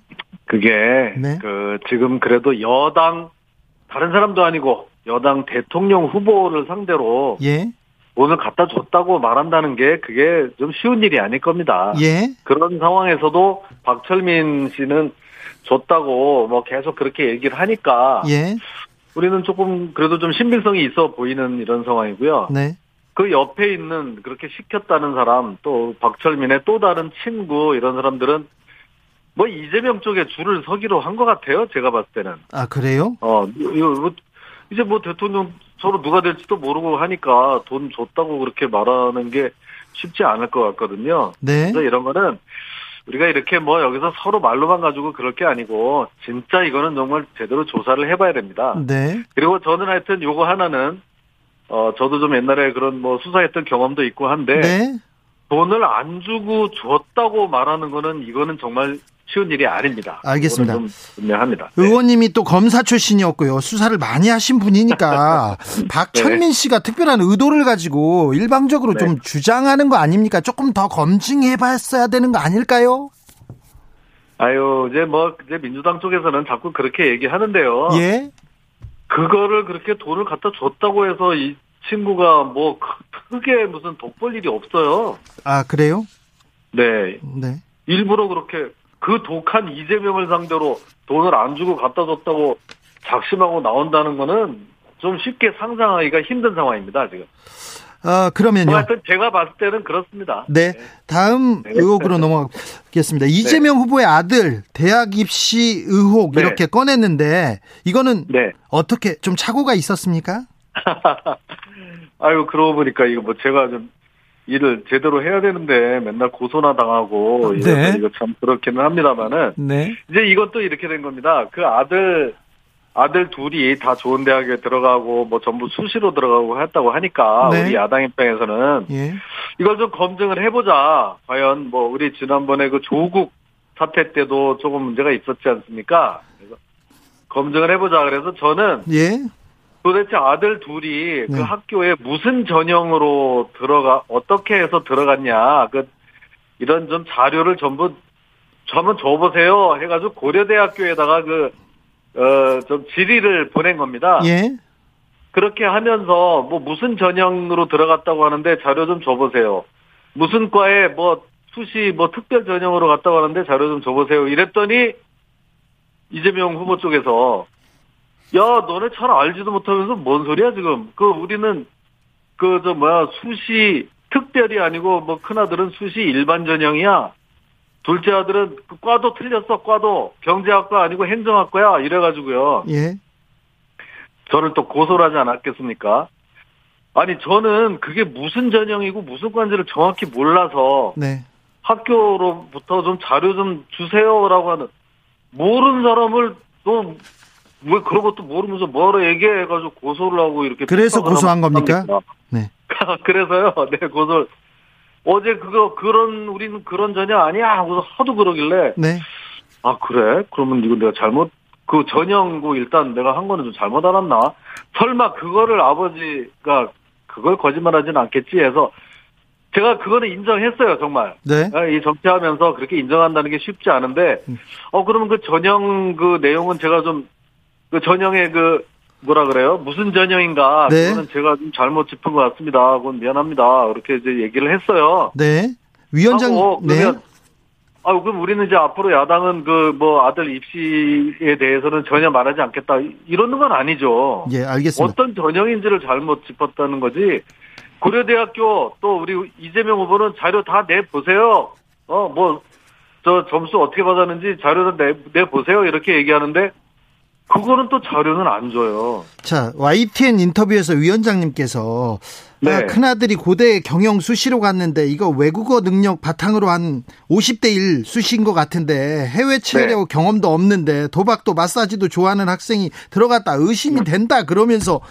[SPEAKER 6] 그게
[SPEAKER 1] 네.
[SPEAKER 6] 그 지금 그래도 여당 다른 사람도 아니고 여당 대통령 후보를 상대로
[SPEAKER 1] 예.
[SPEAKER 6] 돈을 갖다 줬다고 말한다는 게 그게 좀 쉬운 일이 아닐 겁니다.
[SPEAKER 1] 예.
[SPEAKER 6] 그런 상황에서도 박철민 씨는 줬다고 뭐 계속 그렇게 얘기를 하니까
[SPEAKER 1] 예.
[SPEAKER 6] 우리는 조금 그래도 좀 신빙성이 있어 보이는 이런 상황이고요.
[SPEAKER 1] 네.
[SPEAKER 6] 그 옆에 있는 그렇게 시켰다는 사람 또 박철민의 또 다른 친구 이런 사람들은 뭐 이재명 쪽에 줄을 서기로 한 것 같아요. 제가 봤을 때는.
[SPEAKER 1] 아, 그래요?
[SPEAKER 6] 어, 이거 뭐 이제 뭐 대통령 서로 누가 될지도 모르고 하니까 돈 줬다고 그렇게 말하는 게 쉽지 않을 것 같거든요.
[SPEAKER 1] 네.
[SPEAKER 6] 그래서 이런 거는 우리가 이렇게 뭐 여기서 서로 말로만 가지고 그럴 게 아니고 진짜 이거는 정말 제대로 조사를 해봐야 됩니다.
[SPEAKER 1] 네.
[SPEAKER 6] 그리고 저는 하여튼 요거 하나는 어 저도 좀 옛날에 그런 뭐 수사했던 경험도 있고 한데
[SPEAKER 1] 네.
[SPEAKER 6] 돈을 안 주고 줬다고 말하는 거는 이거는 정말 쉬운 일이 아닙니다.
[SPEAKER 1] 알겠습니다.
[SPEAKER 6] 분명합니다. 네.
[SPEAKER 1] 의원님이 또 검사 출신이었고요. 수사를 많이 하신 분이니까 박철민 씨가 특별한 의도를 가지고 일방적으로
[SPEAKER 6] 네.
[SPEAKER 1] 좀 주장하는 거 아닙니까? 조금 더 검증해 봤어야 되는 거 아닐까요?
[SPEAKER 6] 아유, 이제 뭐, 이제 민주당 쪽에서는 자꾸 그렇게 얘기하는데요.
[SPEAKER 1] 예?
[SPEAKER 6] 그거를 그렇게 돈을 갖다 줬다고 해서 이 친구가 뭐 크- 크게 무슨 덕볼 일이 없어요.
[SPEAKER 1] 아, 그래요?
[SPEAKER 6] 네.
[SPEAKER 1] 네.
[SPEAKER 6] 일부러 그렇게 그 독한 이재명을 상대로 돈을 안 주고 갖다 줬다고 작심하고 나온다는 거는 좀 쉽게 상상하기가 힘든 상황입니다, 지금.
[SPEAKER 1] 아, 그러면요.
[SPEAKER 6] 뭐 하여튼 제가 봤을 때는 그렇습니다.
[SPEAKER 1] 네. 다음
[SPEAKER 6] 네.
[SPEAKER 1] 의혹으로 넘어가겠습니다. 이재명 후보의 아들 대학 입시 의혹
[SPEAKER 6] 네.
[SPEAKER 1] 이렇게 꺼냈는데 이거는
[SPEAKER 6] 네.
[SPEAKER 1] 어떻게 좀 착오가 있었습니까?
[SPEAKER 6] 아유, 그러고 보니까 이거 뭐 제가 좀 일을 제대로 해야 되는데 맨날 고소나 당하고
[SPEAKER 1] 네.
[SPEAKER 6] 이래서 이거 참 그렇기는 합니다만은
[SPEAKER 1] 네.
[SPEAKER 6] 이제 이것도 이렇게 된 겁니다. 그 아들 아들 둘이 다 좋은 대학에 들어가고 뭐 전부 수시로 들어가고 했다고 하니까
[SPEAKER 1] 네.
[SPEAKER 6] 우리 야당 입장에서는
[SPEAKER 1] 예.
[SPEAKER 6] 이걸 좀 검증을 해보자. 과연 뭐 우리 지난번에 그 조국 사태 때도 조금 문제가 있었지 않습니까? 그래서 검증을 해보자. 그래서 저는
[SPEAKER 1] 예.
[SPEAKER 6] 도대체 아들 둘이
[SPEAKER 1] 네.
[SPEAKER 6] 그 학교에 무슨 전형으로 들어가 어떻게 해서 들어갔냐 그 이런 좀 자료를 전부 저 한번 줘보세요 해가지고 고려대학교에다가 그 어 좀 질의를 보낸 겁니다.
[SPEAKER 1] 예.
[SPEAKER 6] 그렇게 하면서 뭐 무슨 전형으로 들어갔다고 하는데 자료 좀 줘보세요. 무슨 과에 뭐 수시 뭐 특별 전형으로 갔다고 하는데 자료 좀 줘보세요. 이랬더니 이재명 후보 쪽에서 야 너네 잘 알지도 못하면서 뭔 소리야 지금? 그 우리는 그 저 뭐야 수시 특별이 아니고 뭐 큰아들은 수시 일반 전형이야. 둘째 아들은 그 과도 틀렸어 과도 경제학과 아니고 행정학과야 이래가지고요.
[SPEAKER 1] 예.
[SPEAKER 6] 저를 또 고소를 하지 않았겠습니까? 아니, 저는 그게 무슨 전형이고 무슨 관지를 정확히 몰라서
[SPEAKER 1] 네.
[SPEAKER 6] 학교로부터 좀 자료 좀 주세요라고 하는 모르는 사람을 또 왜 그런 것도 모르면서 뭐라 얘기해가지고 고소를 하고 이렇게
[SPEAKER 1] 그래서 고소한 겁니까?
[SPEAKER 6] 어떡합니까?
[SPEAKER 1] 네.
[SPEAKER 6] 그래서요, 네 고소를 어제 그거 그런 우리는 그런 전형 아니야 하고서 하도 그러길래
[SPEAKER 1] 네.
[SPEAKER 6] 아 그래? 그러면 이거 내가 잘못 그 전형고 일단 내가 한 거는 좀 잘못 알았나? 설마 그거를 아버지가 그걸 거짓말하지는 않겠지 해서 제가 그거는 인정했어요 정말.
[SPEAKER 1] 네.
[SPEAKER 6] 아, 이 정치하면서 그렇게 인정한다는 게 쉽지 않은데
[SPEAKER 1] 음.
[SPEAKER 6] 어 그러면 그 전형 그 내용은 제가 좀 그 전형의 그 뭐라 그래요? 무슨 전형인가?
[SPEAKER 1] 네.
[SPEAKER 6] 그거는 제가 좀 잘못 짚은 것 같습니다. 그건 미안합니다. 그렇게 이제 얘기를 했어요.
[SPEAKER 1] 네. 위원장
[SPEAKER 6] 하고
[SPEAKER 1] 네.
[SPEAKER 6] 그러면 아 그럼 우리는 이제 앞으로 야당은 그 뭐 아들 입시에 대해서는 전혀 말하지 않겠다 이러는 건 아니죠.
[SPEAKER 1] 예, 알겠습니다.
[SPEAKER 6] 어떤 전형인지를 잘못 짚었다는 거지. 고려대학교 또 우리 이재명 후보는 자료 다 내 보세요. 어 뭐 저 점수 어떻게 받았는지 자료 다내 보세요 이렇게 얘기하는데 그거는 또 자료는 안 줘요.
[SPEAKER 1] 자, YTN 인터뷰에서 위원장님께서
[SPEAKER 6] 네.
[SPEAKER 1] 아, 큰아들이 고대 경영 수시로 갔는데 이거 외국어 능력 바탕으로 한 50대 1 수시인 것 같은데 해외 체력
[SPEAKER 6] 네.
[SPEAKER 1] 경험도 없는데 도박도 마사지도 좋아하는 학생이 들어갔다 의심이 된다 그러면서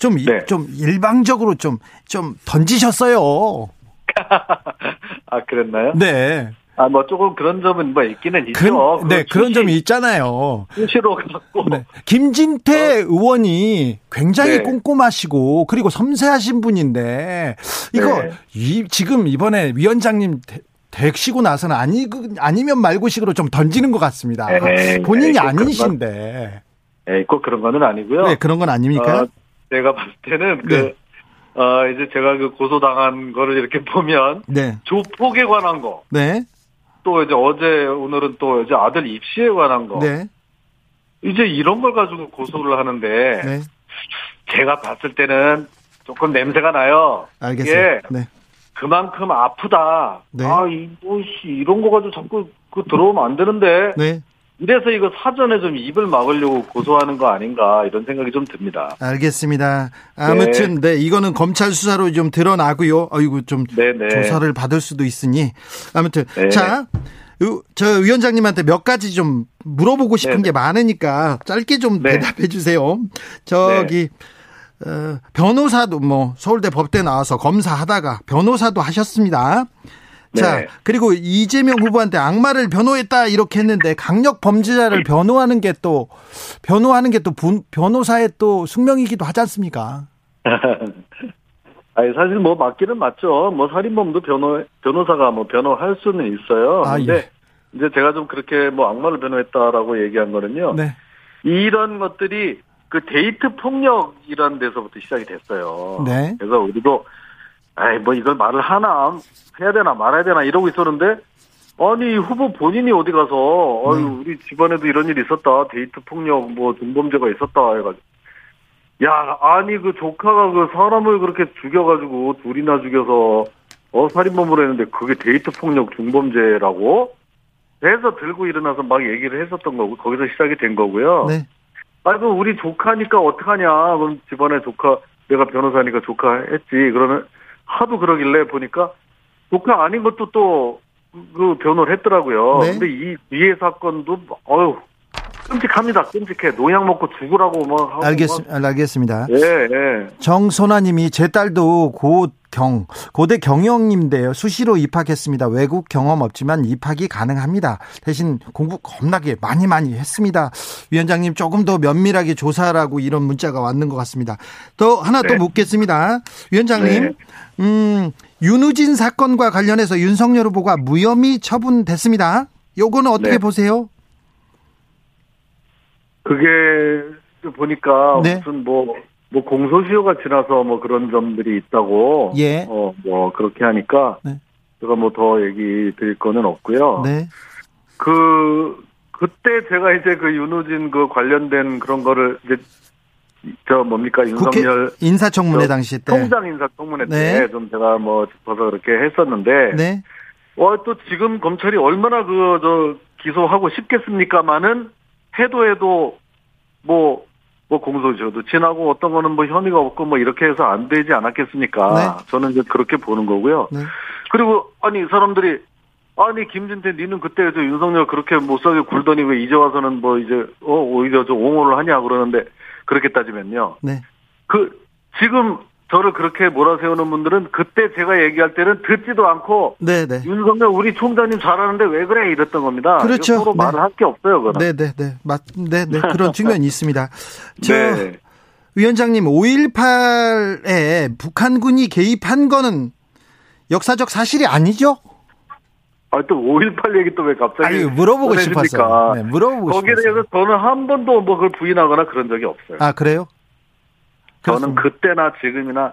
[SPEAKER 1] 좀, 이-
[SPEAKER 6] 네.
[SPEAKER 1] 좀 일방적으로 좀, 좀 던지셨어요.
[SPEAKER 6] 아 그랬나요?
[SPEAKER 1] 네.
[SPEAKER 6] 아 뭐 조금 그런 점은 뭐 있기는
[SPEAKER 1] 그,
[SPEAKER 6] 있죠.
[SPEAKER 1] 네,
[SPEAKER 6] 그
[SPEAKER 1] 그런 점이 있잖아요.
[SPEAKER 6] 수시로 갖고
[SPEAKER 1] 네. 김진태 의원이 굉장히
[SPEAKER 6] 어. 네.
[SPEAKER 1] 꼼꼼하시고 그리고 섬세하신 분인데 이거
[SPEAKER 6] 네.
[SPEAKER 1] 이, 지금 이번에 위원장님 대- 덱시고 나서는 아니 아니면 말고식으로 좀 던지는 것 같습니다.
[SPEAKER 6] 에이,
[SPEAKER 1] 본인이
[SPEAKER 6] 에이, 네, 그런
[SPEAKER 1] 아니신데
[SPEAKER 6] 예, 꼭 그런 거는 아니고요.
[SPEAKER 1] 네 그런 건 아닙니까?
[SPEAKER 6] 어, 제가 봤을 때는 그
[SPEAKER 1] 네.
[SPEAKER 6] 어, 이제 제가 그 고소당한 거를 이렇게 보면
[SPEAKER 1] 네,
[SPEAKER 6] 조폭에 관한 거,
[SPEAKER 1] 네,
[SPEAKER 6] 또 이제 어제 오늘은 또 이제 아들 입시에 관한 거,
[SPEAKER 1] 네,
[SPEAKER 6] 이제 이런 걸 가지고 고소를 하는데
[SPEAKER 1] 네,
[SPEAKER 6] 제가 봤을 때는 조금 냄새가 나요.
[SPEAKER 1] 알겠어요.
[SPEAKER 6] 예.
[SPEAKER 1] 네,
[SPEAKER 6] 그만큼 아프다.
[SPEAKER 1] 네.
[SPEAKER 6] 아, 이뭐씨 이런 거 가지고 자꾸 그 들어오면 안 되는데.
[SPEAKER 1] 네,
[SPEAKER 6] 이래서 이거 사전에 좀 입을 막으려고 고소하는 거 아닌가 이런 생각이 좀 듭니다.
[SPEAKER 1] 알겠습니다. 아무튼 네 이거는 검찰 수사로 좀 드러나고요. 어이구 좀
[SPEAKER 6] 네네.
[SPEAKER 1] 조사를 받을 수도 있으니 아무튼
[SPEAKER 6] 네.
[SPEAKER 1] 자. 의- 저 위원장님한테 몇 가지 좀 물어보고 싶은
[SPEAKER 6] 네네.
[SPEAKER 1] 게 많으니까 짧게 좀
[SPEAKER 6] 네.
[SPEAKER 1] 대답해 주세요. 저기 어, 변호사도 뭐 서울대 법대 나와서 검사하다가 변호사도 하셨습니다. 자,
[SPEAKER 6] 네.
[SPEAKER 1] 그리고 이재명 후보한테 악마를 변호했다 이렇게 했는데 강력 범죄자를 변호하는 게 또 변호하는 게 또 변호사의 또 숙명이기도 하지 않습니까?
[SPEAKER 6] 아니 사실 뭐 맞기는 맞죠. 뭐 살인범도 변호 변호사가 뭐 변호할 수는 있어요.
[SPEAKER 1] 아,
[SPEAKER 6] 근데
[SPEAKER 1] 예.
[SPEAKER 6] 이제 제가 좀 그렇게 뭐 악마를 변호했다라고 얘기한 거는요.
[SPEAKER 1] 네.
[SPEAKER 6] 이런 것들이 그 데이트 폭력이라는 데서부터 시작이 됐어요.
[SPEAKER 1] 네.
[SPEAKER 6] 그래서 우리도 아이 뭐 이걸 말을 하나? 해야 되나 말아야 되나? 이러고 있었는데 아니 후보 본인이 어디 가서
[SPEAKER 1] 네.
[SPEAKER 6] 아유 우리 집안에도 이런 일이 있었다. 데이트 폭력 뭐 중범죄가 있었다. 해가지고. 야 아니 그 조카가 그 사람을 그렇게 죽여가지고 둘이나 죽여서 어 살인범으로 했는데 그게 데이트 폭력 중범죄라고? 해서 들고 일어나서 막 얘기를 했었던 거고 거기서 시작이 된 거고요.
[SPEAKER 1] 네.
[SPEAKER 6] 아이고 우리 조카니까 어떡하냐? 그럼 집안에 조카 내가 변호사니까 조카 했지. 그러면 하도 그러길래 보니까 조카 아닌 것도 또 그 변호를 했더라고요.
[SPEAKER 1] 네.
[SPEAKER 6] 근데 이 뒤에 사건도 어휴 끔찍합니다. 끔찍해. 농약 먹고 죽으라고 막 하고
[SPEAKER 1] 알겠습, 알겠습니다.
[SPEAKER 6] 막. 예, 예.
[SPEAKER 1] 정소나님이 제 딸도 고경 고대 경영인데요. 수시로 입학했습니다. 외국 경험 없지만 입학이 가능합니다. 대신 공부 겁나게 많이 많이 했습니다. 위원장님 조금 더 면밀하게 조사라고 이런 문자가 왔는 것 같습니다. 또 하나 또
[SPEAKER 6] 네.
[SPEAKER 1] 묻겠습니다. 위원장님,
[SPEAKER 6] 네.
[SPEAKER 1] 음 윤우진 사건과 관련해서 윤석열 후보가 무혐의 처분됐습니다. 요거는 어떻게
[SPEAKER 6] 네.
[SPEAKER 1] 보세요?
[SPEAKER 6] 그게 보니까
[SPEAKER 1] 네.
[SPEAKER 6] 무슨 뭐, 뭐 공소시효가 지나서 뭐 그런 점들이 있다고.
[SPEAKER 1] 예.
[SPEAKER 6] 어, 뭐 그렇게 하니까.
[SPEAKER 1] 네.
[SPEAKER 6] 제가 뭐 더 얘기 드릴 거는 없고요.
[SPEAKER 1] 네,
[SPEAKER 6] 그, 그때 제가 이제 그 윤우진 그 관련된 그런 거를 이제 저 뭡니까 윤석열
[SPEAKER 1] 인사청문회
[SPEAKER 6] 저
[SPEAKER 1] 당시 때.
[SPEAKER 6] 통장 인사청문회
[SPEAKER 1] 네.
[SPEAKER 6] 때좀 제가 뭐 짚어서 그렇게 했었는데.
[SPEAKER 1] 네,
[SPEAKER 6] 와, 또 지금 검찰이 얼마나 그, 저, 기소하고 싶겠습니까만은, 해도 해도, 뭐, 뭐 공소시효도 지나고 어떤 거는 뭐 혐의가 없고 뭐 이렇게 해서 안 되지 않았겠습니까?
[SPEAKER 1] 네.
[SPEAKER 6] 저는 이제 그렇게 보는 거고요.
[SPEAKER 1] 네.
[SPEAKER 6] 그리고, 아니, 이 사람들이, 아니, 김진태, 니는 그때 저 윤석열 그렇게 못 살게 굴더니 왜 이제 와서는 뭐 이제, 어, 오히려 좀 옹호를 하냐 그러는데, 그렇게 따지면요.
[SPEAKER 1] 네.
[SPEAKER 6] 그, 지금 저를 그렇게 몰아세우는 분들은 그때 제가 얘기할 때는 듣지도 않고,
[SPEAKER 1] 네, 네.
[SPEAKER 6] 윤석열 우리 총장님 잘하는데 왜 그래 이랬던 겁니다.
[SPEAKER 1] 그렇죠.
[SPEAKER 6] 서로
[SPEAKER 1] 네.
[SPEAKER 6] 말을 할 게 없어요, 그거는.
[SPEAKER 1] 네, 네, 네. 맞, 네, 네. 그런 측면이 있습니다. 저,
[SPEAKER 6] 네.
[SPEAKER 1] 위원장님, 5.18에 북한군이 개입한 거는 역사적 사실이 아니죠?
[SPEAKER 6] 아, 또5.18 얘기 또 왜 갑자기.
[SPEAKER 1] 아니, 물어보고? 싶었어요. 네, 물어보고
[SPEAKER 6] 거기에
[SPEAKER 1] 싶었어요.
[SPEAKER 6] 대해서 저는 한 번도 뭐 그걸 부인하거나 그런 적이 없어요.
[SPEAKER 1] 아, 그래요?
[SPEAKER 6] 저는
[SPEAKER 1] 그렇습니다.
[SPEAKER 6] 그때나 지금이나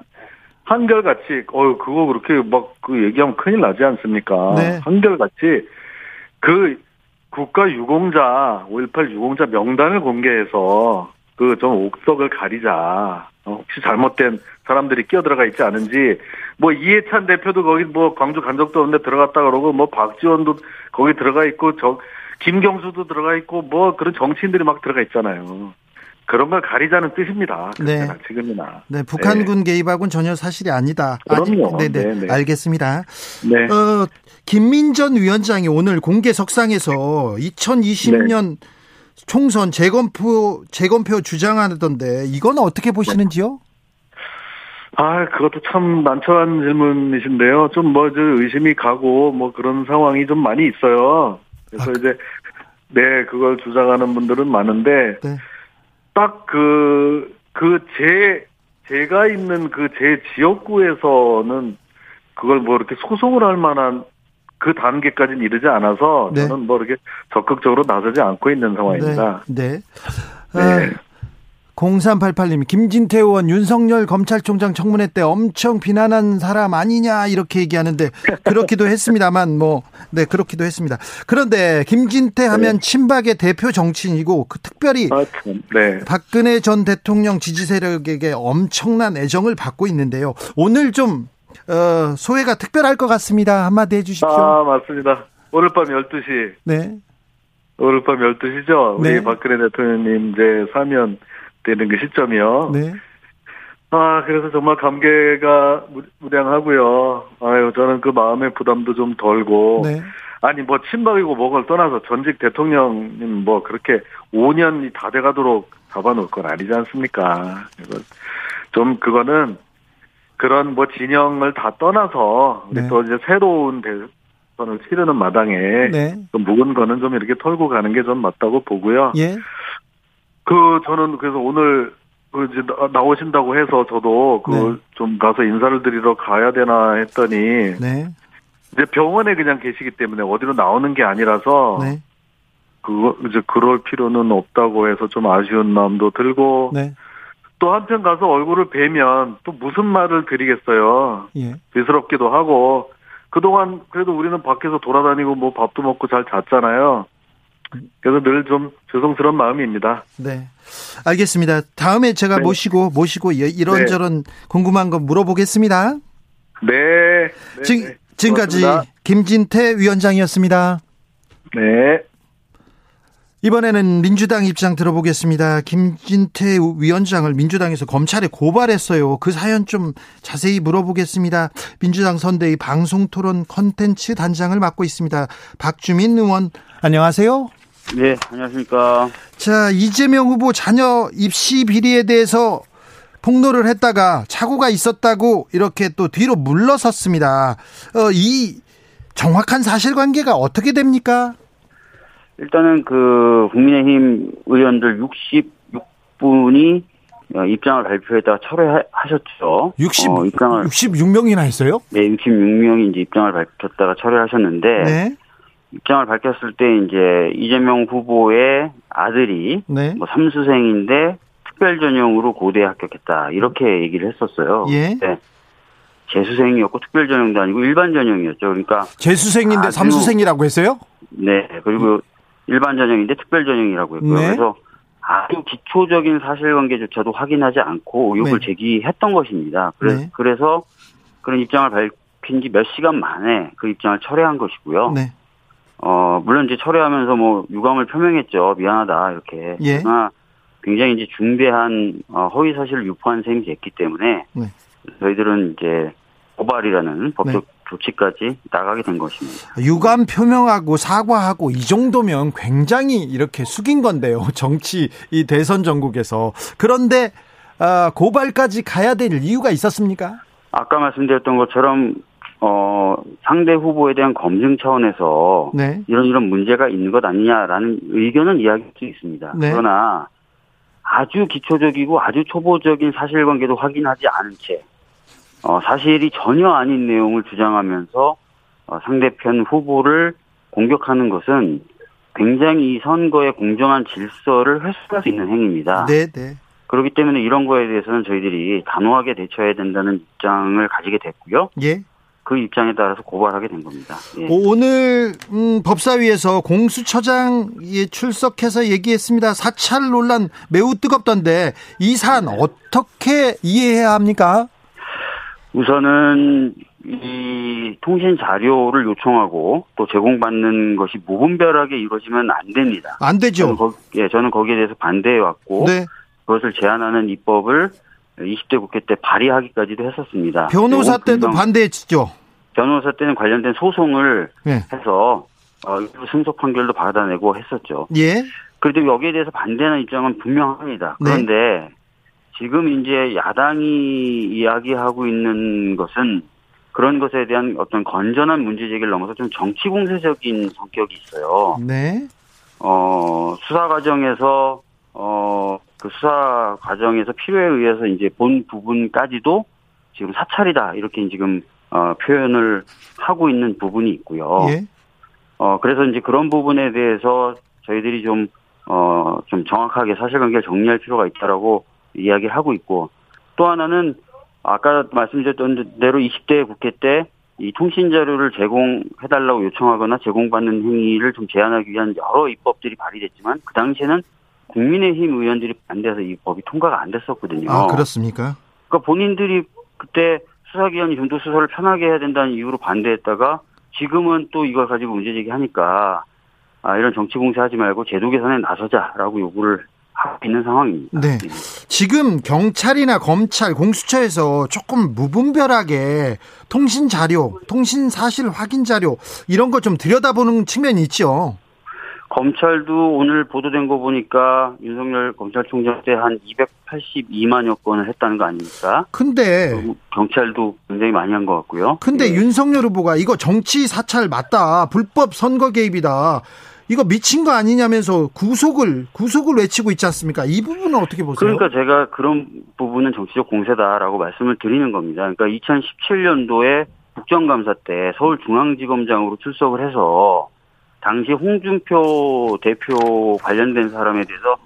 [SPEAKER 6] 한결같이, 어유 그거 그렇게 막 그 얘기하면 큰일 나지 않습니까?
[SPEAKER 1] 네.
[SPEAKER 6] 한결같이 그 국가 유공자, 5.18 유공자 명단을 공개해서 그 좀 옥석을 가리자. 어, 혹시 잘못된 사람들이 끼어들어가 있지 않은지, 뭐 이해찬 대표도 거기 뭐 광주 간 적도 없는데 들어갔다 그러고, 뭐 박지원도 거기 들어가 있고, 저, 김경수도 들어가 있고, 뭐 그런 정치인들이 막 들어가 있잖아요. 그런 걸 가리자는 뜻입니다.
[SPEAKER 1] 네.
[SPEAKER 6] 지금이나.
[SPEAKER 1] 네, 북한군 개입하고는 전혀 사실이 아니다.
[SPEAKER 6] 그럼요.
[SPEAKER 1] 아니, 네, 네.
[SPEAKER 6] 네, 네.
[SPEAKER 1] 알겠습니다.
[SPEAKER 6] 네.
[SPEAKER 1] 어, 김민전 위원장이 오늘 공개 석상에서 2020년
[SPEAKER 6] 네.
[SPEAKER 1] 총선 재검표 재검표 주장하던데 이건 어떻게 보시는지요?
[SPEAKER 6] 아, 그것도 참 난처한 질문이신데요. 좀 뭐, 저, 의심이 가고, 뭐, 그런 상황이 좀 많이 있어요. 그래서
[SPEAKER 1] 아,
[SPEAKER 6] 이제, 네, 그걸 주장하는 분들은 많은데,
[SPEAKER 1] 네.
[SPEAKER 6] 딱 그, 그, 제, 제가 있는 그 제 지역구에서는 그걸 뭐 이렇게 소송을 할 만한 그 단계까지는 이르지 않아서
[SPEAKER 1] 네.
[SPEAKER 6] 저는 뭐 이렇게 적극적으로 나서지 않고 있는 상황입니다.
[SPEAKER 1] 네. 네.
[SPEAKER 6] 네.
[SPEAKER 1] 아, 0388님, 김진태 의원 윤석열 검찰총장 청문회 때 엄청 비난한 사람 아니냐 이렇게 얘기하는데 그렇기도 했습니다만 뭐 네 그렇기도 했습니다. 그런데 김진태 하면 친박의 대표 정치인이고 그 특별히
[SPEAKER 6] 아, 참. 네.
[SPEAKER 1] 박근혜 전 대통령 지지 세력에게 엄청난 애정을 받고 있는데요. 오늘 좀 어, 소회가 특별할 것 같습니다. 한마디 해주십시오.
[SPEAKER 6] 아, 맞습니다. 오늘 밤 12시.
[SPEAKER 1] 네,
[SPEAKER 6] 오늘 밤 12시죠? 우리
[SPEAKER 1] 네.
[SPEAKER 6] 박근혜 대통령님 이제 사면 되는 그 시점이요.
[SPEAKER 1] 네,
[SPEAKER 6] 아, 그래서 정말 감개가 무- 무량하고요. 아유, 저는 그 마음의 부담도 좀 덜고.
[SPEAKER 1] 네,
[SPEAKER 6] 아니, 뭐, 친박이고 뭐걸 떠나서 전직 대통령님 뭐, 그렇게 5년이 다 돼가도록 잡아놓을 건 아니지 않습니까? 좀 그거는 그런 뭐 진영을 다 떠나서
[SPEAKER 1] 네.
[SPEAKER 6] 또 이제 새로운 대, 선을 치르는 마당에
[SPEAKER 1] 네.
[SPEAKER 6] 그 묵은 거는 좀 이렇게 털고 가는 게 좀 맞다고 보고요.
[SPEAKER 1] 예.
[SPEAKER 6] 그 저는 그래서 오늘 그 이제 나- 나오신다고 해서 저도 그
[SPEAKER 1] 네.
[SPEAKER 6] 좀 가서 인사를 드리러 가야 되나 했더니
[SPEAKER 1] 네.
[SPEAKER 6] 이제 병원에 그냥 계시기 때문에 어디로 나오는 게 아니라서
[SPEAKER 1] 네.
[SPEAKER 6] 그거 이제 그럴 필요는 없다고 해서 좀 아쉬운 마음도 들고
[SPEAKER 1] 네.
[SPEAKER 6] 또 한편 가서 얼굴을 뵈면 또 무슨 말을 드리겠어요.
[SPEAKER 1] 예.
[SPEAKER 6] 죄스럽기도 하고 그동안 그래도 우리는 밖에서 돌아다니고 뭐 밥도 먹고 잘 잤잖아요. 그래서 늘 좀 죄송스러운 마음입니다.
[SPEAKER 1] 네. 알겠습니다. 다음에 제가
[SPEAKER 6] 네.
[SPEAKER 1] 모시고 모시고 이- 이런저런 궁금한 거 물어보겠습니다.
[SPEAKER 6] 네. 네,
[SPEAKER 1] 지,
[SPEAKER 6] 네.
[SPEAKER 1] 지금까지
[SPEAKER 6] 고맙습니다.
[SPEAKER 1] 김진태 위원장이었습니다.
[SPEAKER 6] 네.
[SPEAKER 1] 이번에는 민주당 입장 들어보겠습니다. 김진태 위원장을 민주당에서 검찰에 고발했어요. 그 사연 좀 자세히 물어보겠습니다. 민주당 선대위 방송토론 컨텐츠 단장을 맡고 있습니다. 박주민 의원, 안녕하세요.
[SPEAKER 7] 네, 안녕하십니까.
[SPEAKER 1] 자, 이재명 후보 자녀 입시 비리에 대해서 폭로를 했다가 착오가 있었다고 이렇게 또 뒤로 물러섰습니다. 어, 이 정확한 사실관계가 어떻게 됩니까?
[SPEAKER 7] 일단은 그 국민의힘 의원들 66분이 어, 입장을 발표했다가 철회하셨죠.
[SPEAKER 1] 60,
[SPEAKER 7] 어, 입장을
[SPEAKER 1] 66명이나 했어요?
[SPEAKER 7] 네, 66명이 이제 입장을 밝혔다가 철회하셨는데
[SPEAKER 1] 네.
[SPEAKER 7] 입장을 밝혔을 때 이제 이재명 후보의 아들이
[SPEAKER 1] 네.
[SPEAKER 7] 뭐 삼수생인데 특별 전형으로 고대에 합격했다 이렇게 얘기를 했었어요.
[SPEAKER 1] 예.
[SPEAKER 7] 네. 재수생이었고 특별 전형도 아니고 일반 전형이었죠. 그러니까
[SPEAKER 1] 재수생인데
[SPEAKER 7] 아주-
[SPEAKER 1] 삼수생이라고 했어요?
[SPEAKER 7] 네, 그리고 일반 전형인데 특별 전형이라고 했고요.
[SPEAKER 1] 네.
[SPEAKER 7] 그래서 아주 기초적인 사실관계조차도 확인하지 않고 의혹을
[SPEAKER 1] 네.
[SPEAKER 7] 제기했던 것입니다. 그래,
[SPEAKER 1] 네.
[SPEAKER 7] 그래서 그런 입장을 밝힌 지 몇 시간 만에 그 입장을 철회한 것이고요.
[SPEAKER 1] 네.
[SPEAKER 7] 어, 물론 이제 철회하면서 뭐 유감을 표명했죠. 미안하다, 이렇게.
[SPEAKER 1] 예.
[SPEAKER 7] 그러나 굉장히 이제 중대한 어, 허위 사실을 유포한 셈이 됐기 때문에
[SPEAKER 1] 네.
[SPEAKER 7] 저희들은 이제 고발이라는 법적 조치까지 나가게 된 것입니다.
[SPEAKER 1] 유감 표명하고 사과하고 이 정도면 굉장히 이렇게 숙인 건데요. 정치 이 대선 전국에서. 그런데 아, 고발까지 가야 될 이유가 있었습니까?
[SPEAKER 7] 아까 말씀드렸던 것처럼 어 상대 후보에 대한 검증 차원에서
[SPEAKER 1] 네.
[SPEAKER 7] 이런 이런 문제가 있는 것 아니냐라는 의견은 이야기할 수 있습니다.
[SPEAKER 1] 네.
[SPEAKER 7] 그러나 아주 기초적이고 아주 초보적인 사실관계도 확인하지 않은 채 어, 사실이 전혀 아닌 내용을 주장하면서 어, 상대편 후보를 공격하는 것은 굉장히 이 선거의 공정한 질서를 훼손할 수 있는 행위입니다.
[SPEAKER 1] 네, 네.
[SPEAKER 7] 그렇기 때문에 이런 거에 대해서는 저희들이 단호하게 대처해야 된다는 입장을 가지게 됐고요.
[SPEAKER 1] 예.
[SPEAKER 7] 그 입장에 따라서 고발하게 된 겁니다. 예.
[SPEAKER 1] 오- 오늘 음, 법사위에서 공수처장이 출석해서 얘기했습니다. 사찰 논란 매우 뜨겁던데 이 사안 어떻게 이해해야 합니까?
[SPEAKER 7] 우선은 이 통신 자료를 요청하고 또 제공받는 것이 무분별하게 이루어지면 안 됩니다.
[SPEAKER 1] 안 되죠.
[SPEAKER 7] 저는, 거, 예, 저는 거기에 대해서 반대해 왔고
[SPEAKER 1] 네.
[SPEAKER 7] 그것을 제한하는 입법을 20대 국회 때 발의하기까지도 했었습니다.
[SPEAKER 1] 변호사 때도 반대했죠.
[SPEAKER 7] 변호사 때는 관련된 소송을
[SPEAKER 1] 네.
[SPEAKER 7] 해서 어, 승소 판결도 받아내고 했었죠.
[SPEAKER 1] 예.
[SPEAKER 7] 그래도 여기에 대해서 반대하는 입장은 분명합니다.
[SPEAKER 1] 네.
[SPEAKER 7] 그런데 지금 이제 야당이 이야기하고 있는 것은 그런 것에 대한 어떤 건전한 문제 제기를 넘어서 좀 정치 공세적인 성격이 있어요.
[SPEAKER 1] 네.
[SPEAKER 7] 어, 수사 과정에서 어, 그 수사 과정에서 필요에 의해서 이제 본 부분까지도 지금 사찰이다 이렇게 지금 어, 표현을 하고 있는 부분이 있고요.
[SPEAKER 1] 예.
[SPEAKER 7] 어, 그래서 이제 그런 부분에 대해서 저희들이 좀, 어, 좀 정확하게 사실관계를 정리할 필요가 있다라고 이야기를 하고 있고, 또 하나는 아까 말씀드렸던 대로 20대 국회 때 이 통신 자료를 제공해달라고 요청하거나 제공받는 행위를 좀 제한하기 위한 여러 입법들이 발의됐지만, 그 당시에는 국민의힘 의원들이 반대해서 이 법이 통과가 안 됐었거든요.
[SPEAKER 1] 아, 그렇습니까?
[SPEAKER 7] 그러니까 본인들이 그때 수사기관이 좀 더 수사를 편하게 해야 된다는 이유로 반대했다가 지금은 또 이걸 가지고 문제 제기하니까 아, 이런 정치 공세하지 말고 제도 개선에 나서자라고 요구를 하고 있는 상황입니다.
[SPEAKER 1] 네. 지금 경찰이나 검찰, 공수처에서 조금 무분별하게 통신 자료, 통신 사실 확인 자료 이런 거 좀 들여다보는 측면이 있죠.
[SPEAKER 7] 검찰도 오늘 보도된 거 보니까 윤석열 검찰총장 때 한 282만여 건을 했다는 거 아닙니까?
[SPEAKER 1] 근데
[SPEAKER 7] 경찰도 굉장히 많이 한 것 같고요.
[SPEAKER 1] 근데
[SPEAKER 7] 예.
[SPEAKER 1] 윤석열 후보가 이거 정치 사찰 맞다. 불법 선거 개입이다. 이거 미친 거 아니냐면서 구속을 구속을 외치고 있지 않습니까? 이 부분은 어떻게 보세요?
[SPEAKER 7] 그러니까 제가 그런 부분은 정치적 공세다라고 말씀을 드리는 겁니다. 그러니까 2017년도에 국정감사 때 서울중앙지검장으로 출석을 해서 당시 홍준표 대표 관련된 사람에 대해서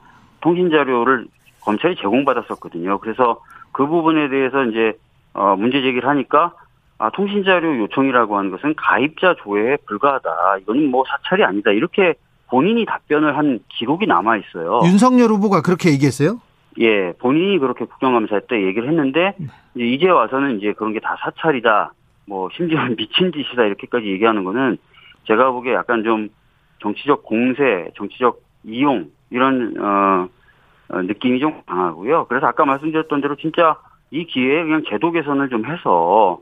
[SPEAKER 7] 통신 자료를 검찰이 제공받았었거든요. 그래서 그 부분에 대해서 이제 어 문제 제기를 하니까 아 통신 자료 요청이라고 하는 것은 가입자 조회에 불과하다. 이거는 뭐 사찰이 아니다. 이렇게 본인이 답변을 한 기록이 남아 있어요.
[SPEAKER 1] 윤석열 후보가 그렇게 얘기했어요?
[SPEAKER 7] 예, 본인이 그렇게 국정감사 때 얘기를 했는데 이제 이제 와서는 이제 그런 게 다 사찰이다. 뭐 심지어 미친 짓이다 이렇게까지 얘기하는 거는 제가 보기에 약간 좀 정치적 공세, 정치적 이용 이런 어, 어, 느낌이 좀 강하고요. 그래서 아까 말씀드렸던 대로 진짜 이 기회에 그냥 제도 개선을 좀 해서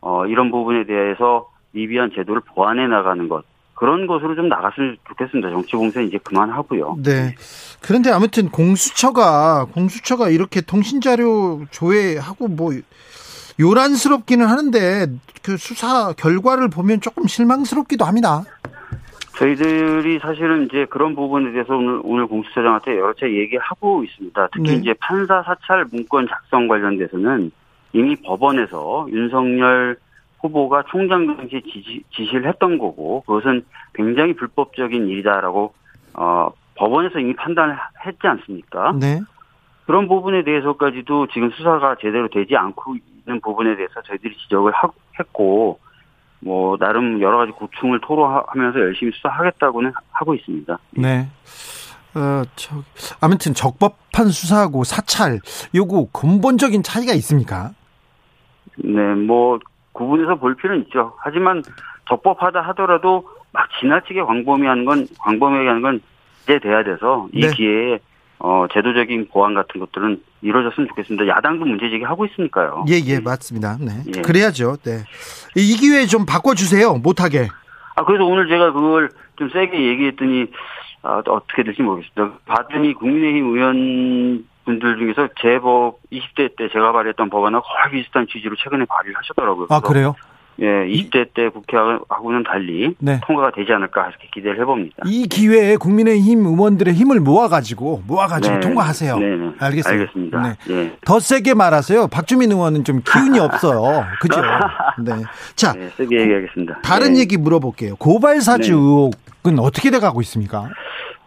[SPEAKER 7] 어, 이런 부분에 대해서 미비한 제도를 보완해 나가는 것 그런 것으로 좀 나갔으면 좋겠습니다. 정치 공세 이제 그만하고요.
[SPEAKER 1] 네. 그런데 아무튼 공수처가 공수처가 이렇게 통신 자료 조회하고 뭐 요란스럽기는 하는데 그 수사 결과를 보면 조금 실망스럽기도 합니다.
[SPEAKER 7] 저희들이 사실은 이제 그런 부분에 대해서 오늘, 오늘 공수처장한테 여러 차례 얘기하고 있습니다. 특히
[SPEAKER 1] 네.
[SPEAKER 7] 이제 판사 사찰 문건 작성 관련돼서는 이미 법원에서 윤석열 후보가 총장 당시 지시, 지시를 했던 거고 그것은 굉장히 불법적인 일이다라고 어, 법원에서 이미 판단을 했지 않습니까?
[SPEAKER 1] 네.
[SPEAKER 7] 그런 부분에 대해서까지도 지금 수사가 제대로 되지 않고 있는 부분에 대해서 저희들이 지적을 하- 했고 뭐 나름 여러 가지 고충을 토로하면서 열심히 수사하겠다고는 하고 있습니다.
[SPEAKER 1] 네. 어, 저, 아무튼 적법한 수사하고 사찰 요거 근본적인 차이가 있습니까?
[SPEAKER 7] 네, 뭐 구분해서 볼 필요는 있죠. 하지만 적법하다 하더라도 막 지나치게 광범위한 건 광범위하게 하는 건 이제 돼야 돼서 이
[SPEAKER 1] 네.
[SPEAKER 7] 기회에 어 제도적인 보완 같은 것들은 이루어졌으면 좋겠습니다. 야당도 문제 제기하고 있으니까요.
[SPEAKER 1] 예, 예, 맞습니다. 네.
[SPEAKER 7] 예.
[SPEAKER 1] 그래야죠. 네. 이 기회에 좀 바꿔주세요. 못하게.
[SPEAKER 7] 아, 그래서 오늘 제가 그걸 좀 세게 얘기했더니, 아, 어떻게 될지 모르겠습니다. 봤더니 국민의힘 의원분들 중에서 제법 20대 때 제가 발의했던 법안하고 거의 비슷한 취지로 최근에 발의를 하셨더라고요.
[SPEAKER 1] 아, 그래요?
[SPEAKER 7] 예, 20대 때 국회하고는 달리
[SPEAKER 1] 네.
[SPEAKER 7] 통과가 되지 않을까 이렇게 기대를 해봅니다.
[SPEAKER 1] 이 기회에 국민의힘 의원들의 힘을 모아가지고, 모아가지고
[SPEAKER 7] 네.
[SPEAKER 1] 통과하세요.
[SPEAKER 7] 네네.
[SPEAKER 1] 알겠습니다.
[SPEAKER 7] 알겠습니다.
[SPEAKER 1] 네.
[SPEAKER 7] 예.
[SPEAKER 1] 더 세게 말하세요. 박주민 의원은 좀 기운이 없어요. 그죠? 네. 자,
[SPEAKER 7] 네, 세게 얘기하겠습니다.
[SPEAKER 1] 다른
[SPEAKER 7] 네.
[SPEAKER 1] 얘기 물어볼게요. 고발 사주
[SPEAKER 7] 네.
[SPEAKER 1] 의혹은 어떻게 돼가고 있습니까?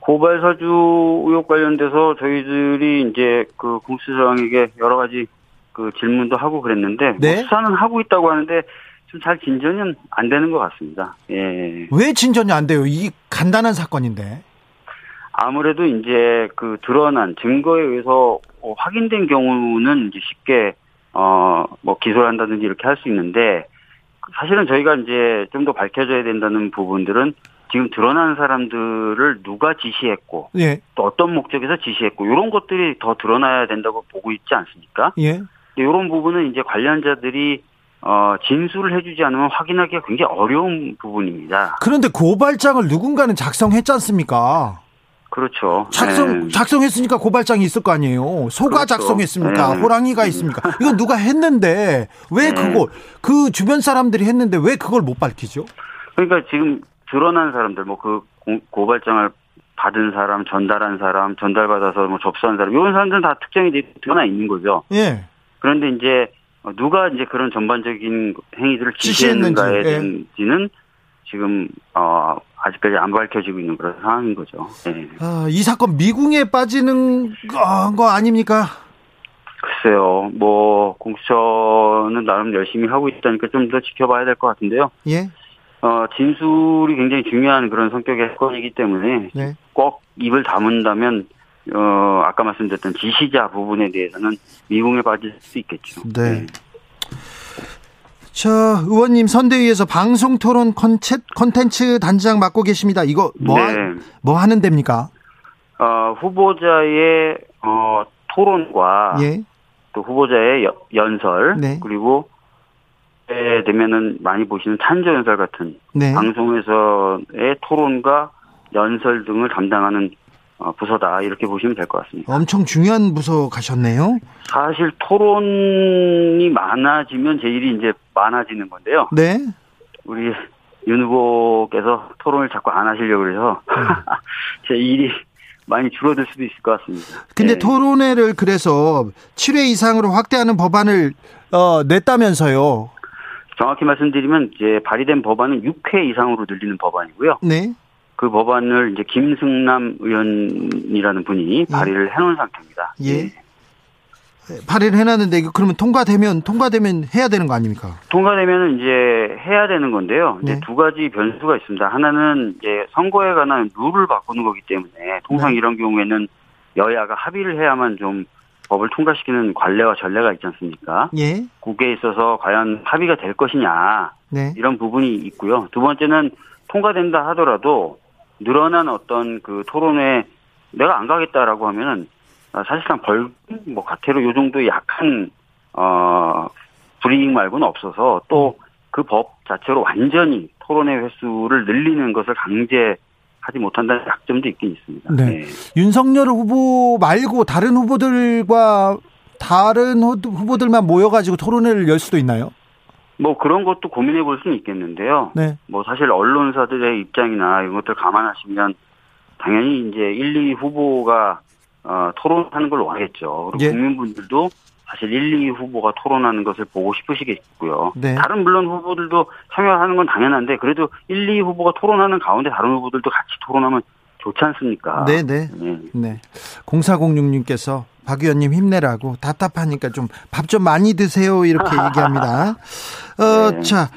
[SPEAKER 7] 고발 사주 의혹 관련돼서 저희들이 이제 그 공수처장에게 여러 가지 그 질문도 하고 그랬는데
[SPEAKER 1] 네.
[SPEAKER 7] 뭐 수사는 하고 있다고 하는데 좀 잘 진전은 안 되는 것 같습니다. 예.
[SPEAKER 1] 왜 진전이 안 돼요? 이 간단한 사건인데.
[SPEAKER 7] 아무래도 이제 그 드러난 증거에 의해서 어, 확인된 경우는 이제 쉽게 어 뭐 기소를 한다든지 이렇게 할 수 있는데 사실은 저희가 이제 좀 더 밝혀져야 된다는 부분들은 지금 드러난 사람들을 누가 지시했고
[SPEAKER 1] 예,
[SPEAKER 7] 또 어떤 목적에서 지시했고 이런 것들이 더 드러나야 된다고 보고 있지 않습니까?
[SPEAKER 1] 예.
[SPEAKER 7] 이런 부분은 이제 관련자들이 어 진술을 해주지 않으면 확인하기가 굉장히 어려운 부분입니다.
[SPEAKER 1] 그런데 고발장을 누군가는 작성했지 않습니까?
[SPEAKER 7] 그렇죠.
[SPEAKER 1] 작성,
[SPEAKER 7] 네.
[SPEAKER 1] 작성했으니까 고발장이 있을 거 아니에요. 소가
[SPEAKER 7] 그렇죠.
[SPEAKER 1] 작성했습니까?
[SPEAKER 7] 네.
[SPEAKER 1] 호랑이가 있습니까? 이건 누가 했는데, 왜
[SPEAKER 7] 네.
[SPEAKER 1] 그걸, 그 주변 사람들이 했는데 왜 그걸 못 밝히죠?
[SPEAKER 7] 그러니까 지금 드러난 사람들 뭐 그 고발장을 받은 사람, 전달한 사람, 전달받아서 뭐 접수한 사람 이런 사람들은 다 특정이 돼 드러나 있는 거죠.
[SPEAKER 1] 예.
[SPEAKER 7] 그런데 이제 어, 누가 이제 그런 전반적인 행위들을
[SPEAKER 1] 지시했는지,
[SPEAKER 7] 지시했는가에
[SPEAKER 1] 예.
[SPEAKER 7] 대한지는 지금 어 아직까지 안 밝혀지고 있는 그런 상황인 거죠. 예.
[SPEAKER 1] 아, 이 사건 미궁에 빠지는 거, 거 아닙니까?
[SPEAKER 7] 글쎄요, 뭐 공수처는 나름 열심히 하고 있다니까 좀 더 지켜봐야 될 것 같은데요.
[SPEAKER 1] 예.
[SPEAKER 7] 어 진술이 굉장히 중요한 그런 성격의 사건이기 때문에
[SPEAKER 1] 네.
[SPEAKER 7] 꼭 입을 다문다면 어 아까 말씀드렸던 지시자 부분에 대해서는 미궁에 빠질 수 있겠죠.
[SPEAKER 1] 네. 저 의원님 선대위에서 방송 토론 컨텐- 컨텐츠 단장 맡고 계십니다. 이거 뭐, 하-
[SPEAKER 7] 네.
[SPEAKER 1] 뭐 하는 데입니까?
[SPEAKER 7] 어 후보자의 어 토론과
[SPEAKER 1] 예.
[SPEAKER 7] 또 후보자의 여- 연설
[SPEAKER 1] 네.
[SPEAKER 7] 그리고 때 되면은 많이 보시는 탄저 연설 같은
[SPEAKER 1] 네.
[SPEAKER 7] 방송에서의 토론과 연설 등을 담당하는 어, 부서다 이렇게 보시면 될 것 같습니다.
[SPEAKER 1] 엄청 중요한 부서 가셨네요.
[SPEAKER 7] 사실 토론이 많아지면 제 일이 이제 많아지는 건데요.
[SPEAKER 1] 네.
[SPEAKER 7] 우리 윤 후보께서 토론을 자꾸 안 하시려고 그래서 제 일이 많이 줄어들 수도 있을 것 같습니다.
[SPEAKER 1] 근데
[SPEAKER 7] 네.
[SPEAKER 1] 토론회를 그래서 7회 이상으로 확대하는 법안을 어, 냈다면서요.
[SPEAKER 7] 정확히 말씀드리면 이제 발의된 법안은 6회 이상으로 늘리는 법안이고요.
[SPEAKER 1] 네.
[SPEAKER 7] 그 법안을 이제 김승남 의원이라는 분이 발의를 해놓은 상태입니다.
[SPEAKER 1] 예. 발의를 해놨는데 그러면 통과되면 통과되면 해야 되는 거 아닙니까?
[SPEAKER 7] 통과되면 이제 해야 되는 건데요. 이제
[SPEAKER 1] 네.
[SPEAKER 7] 두 가지 변수가 있습니다. 하나는 이제 선거에 관한 룰을 바꾸는 거기 때문에 통상
[SPEAKER 1] 네.
[SPEAKER 7] 이런 경우에는 여야가 합의를 해야만 좀 법을 통과시키는 관례와 전례가 있지 않습니까?
[SPEAKER 1] 예.
[SPEAKER 7] 국회에 있어서 과연 합의가 될 것이냐
[SPEAKER 1] 네.
[SPEAKER 7] 이런 부분이 있고요. 두 번째는 통과된다 하더라도 늘어난 어떤 그 토론회 내가 안 가겠다라고 하면은 아, 사실상 벌금 뭐 과태료 요 정도의 약한 어 불이익 말고는 없어서 또 그 법 자체로 완전히 토론회 횟수를 늘리는 것을 강제 하지 못한다는 약점도 있긴 있습니다.
[SPEAKER 1] 네. 윤석열 후보 말고 다른 후보들과 다른 후- 후보들만 모여가지고 토론회를 열 수도 있나요?
[SPEAKER 7] 뭐 그런 것도 고민해 볼 수는 있겠는데요.
[SPEAKER 1] 네.
[SPEAKER 7] 뭐 사실 언론사들의 입장이나 이런 것들 감안하시면 당연히 이제 1, 2 후보가 어, 토론하는 걸 원하겠죠. 그리고
[SPEAKER 1] 예.
[SPEAKER 7] 국민분들도 사실 1, 2 후보가 토론하는 것을 보고 싶으시겠고요.
[SPEAKER 1] 네.
[SPEAKER 7] 다른 물론 후보들도 참여하는 건 당연한데 그래도 1, 2 후보가 토론하는 가운데 다른 후보들도 같이 토론하면 좋지 않습니까?
[SPEAKER 1] 네, 네.
[SPEAKER 7] 예.
[SPEAKER 1] 네. 0406님께서 박 의원님 힘내라고 답답하니까 좀밥좀 많이 드세요 이렇게 얘기합니다. 어,
[SPEAKER 7] 네.
[SPEAKER 1] 자,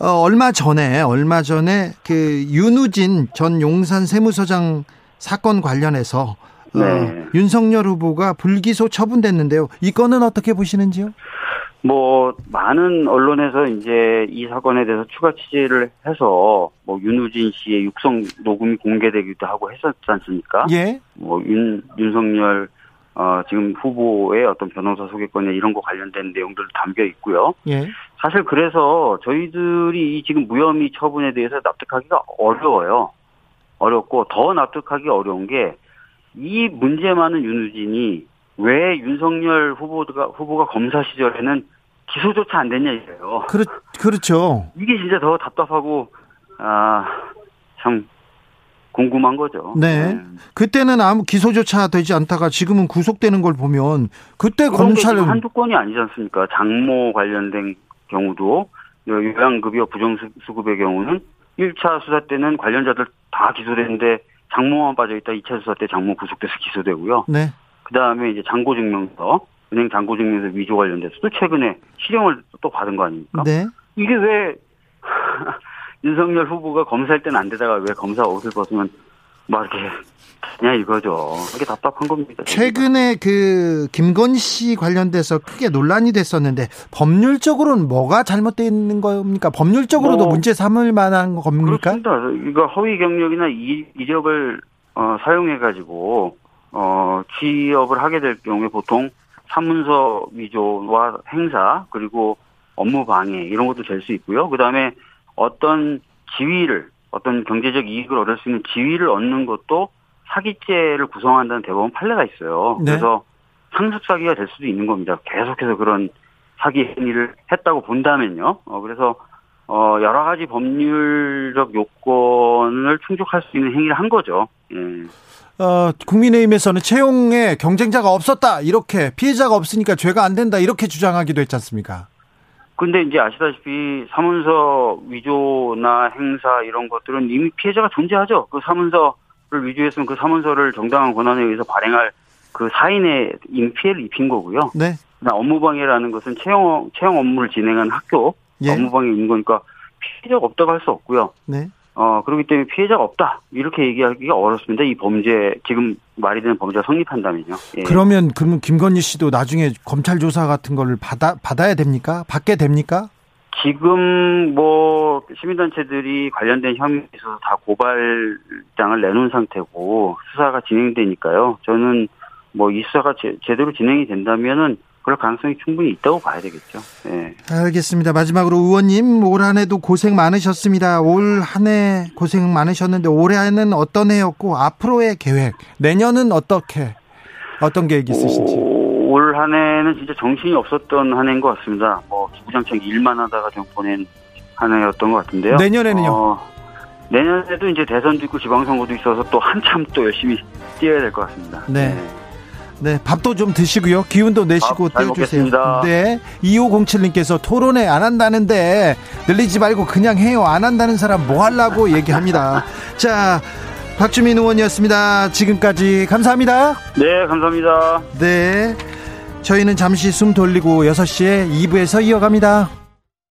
[SPEAKER 1] 어, 얼마 전에 얼마 전에 그 윤우진 전 용산 세무서장 사건 관련해서 어,
[SPEAKER 7] 네.
[SPEAKER 1] 윤석열 후보가 불기소 처분됐는데요. 이 건은 어떻게 보시는지요?
[SPEAKER 7] 뭐 많은 언론에서 이제 이 사건에 대해서 추가 취재를 해서 뭐 윤우진 씨의 육성 녹음이 공개되기도 하고 했었지 않습니까?
[SPEAKER 1] 예.
[SPEAKER 7] 뭐 윤 윤석열 어 지금 후보의 어떤 변호사 소개권에 이런 거 관련된 내용들도 담겨 있고요.
[SPEAKER 1] 예.
[SPEAKER 7] 사실 그래서 저희들이 이 지금 무혐의 처분에 대해서 납득하기가 어려워요. 어렵고 더 납득하기 어려운 게 이 문제 많은 윤우진이 왜 윤석열 후보가 후보가 검사 시절에는 기소조차 안 됐냐 이래요.
[SPEAKER 1] 그렇 그렇죠.
[SPEAKER 7] 이게 진짜 더 답답하고 아참 궁금한 거죠.
[SPEAKER 1] 네. 그때는 아무 기소조차 되지 않다가 지금은 구속되는 걸 보면 그때 검찰은
[SPEAKER 7] 한두 건이 아니지 않습니까? 장모 관련된 경우도 요양급여 부정수급의 경우는 1차 수사 때는 관련자들 다 기소됐는데 장모만 빠져있다 2차 수사 때 장모 구속돼서 기소되고요.
[SPEAKER 1] 네.
[SPEAKER 7] 그 다음에 이제 장고증명서, 은행 장고증명서 위조 관련돼서도 최근에 실형을 또 받은 거 아닙니까?
[SPEAKER 1] 네.
[SPEAKER 7] 이게 왜 윤석열 후보가 검사할 때는 안 되다가 왜 검사 옷을 벗으면 막 이렇게 그냥 이거죠. 이게 답답한 겁니다.
[SPEAKER 1] 최근에 그 김건 씨 관련돼서 크게 논란이 됐었는데 법률적으로는 뭐가 잘못되어 있는 겁니까? 법률적으로도
[SPEAKER 7] 뭐,
[SPEAKER 1] 문제 삼을 만한 겁니까?
[SPEAKER 7] 그렇습니다. 이거 허위 경력이나 이, 이력을 어, 사용해 가지고 어, 취업을 하게 될 경우에 보통 사문서 위조와 행사 그리고 업무 방해 이런 것도 될 수 있고요. 그다음에 어떤 지위를 어떤 경제적 이익을 얻을 수 있는 지위를 얻는 것도 사기죄를 구성한다는 대법원 판례가 있어요.
[SPEAKER 1] 네.
[SPEAKER 7] 그래서 상습 사기가 될 수도 있는 겁니다. 계속해서 그런 사기 행위를 했다고 본다면요. 어, 그래서 어, 여러 가지 법률적 요건을 충족할 수 있는 행위를 한 거죠. 예.
[SPEAKER 1] 어, 국민의힘에서는 채용에 경쟁자가 없었다 이렇게 피해자가 없으니까 죄가 안 된다 이렇게 주장하기도 했지 않습니까?
[SPEAKER 7] 근데 이제 아시다시피 사문서 위조나 행사 이런 것들은 이미 피해자가 존재하죠. 그 사문서를 위조했으면 그 사문서를 정당한 권한에 의해서 발행할 그 사인에 이미 피해를 입힌 거고요.
[SPEAKER 1] 네.
[SPEAKER 7] 업무방해라는 것은 채용, 채용 업무를 진행한 학교
[SPEAKER 1] 예.
[SPEAKER 7] 업무방해 있는 거니까 피해자가 없다고 할 수 없고요.
[SPEAKER 1] 네.
[SPEAKER 7] 어, 그렇기 때문에 피해자가 없다. 이렇게 얘기하기가 어렵습니다. 이 범죄, 지금 말이 되는 범죄가 성립한다면요. 예.
[SPEAKER 1] 그러면 그러면 김건희 씨도 나중에 검찰 조사 같은 거를 받아 받아야 됩니까? 받게 됩니까?
[SPEAKER 7] 지금 뭐 시민단체들이 관련된 혐의에 있어서 다 고발장을 내놓은 상태고 수사가 진행되니까요. 저는 뭐 이 수사가 제, 제대로 진행이 된다면은 그럴 가능성이 충분히 있다고 봐야 되겠죠. 네.
[SPEAKER 1] 알겠습니다. 마지막으로 의원님 올 한해도 고생 많으셨습니다. 올 한 해 고생 많으셨는데 올해는 어떤 해였고 앞으로의 계획 내년은 어떻게 어떤 계획 있으신지?
[SPEAKER 7] 올 한해는 진짜 정신이 없었던 한 해인 것 같습니다. 뭐 기구장창 일만 하다가 좀 보낸 한 해였던 것 같은데요.
[SPEAKER 1] 내년에는요?
[SPEAKER 7] 어, 내년에도 이제 대선도 있고 지방선거도 있어서 또 한참 또 열심히 뛰어야 될 것 같습니다.
[SPEAKER 1] 네. 네, 밥도 좀 드시고요. 기운도 내시고 떼주세요.
[SPEAKER 7] 먹겠습니다.
[SPEAKER 1] 네. 2507님께서 토론회 안 한다는데 늘리지 말고 그냥 해요. 안 한다는 사람 뭐 하려고 얘기합니다. 자, 박주민 의원이었습니다. 지금까지 감사합니다.
[SPEAKER 7] 네, 감사합니다.
[SPEAKER 1] 네. 저희는 잠시 숨 돌리고 6시에 2부에서 이어갑니다.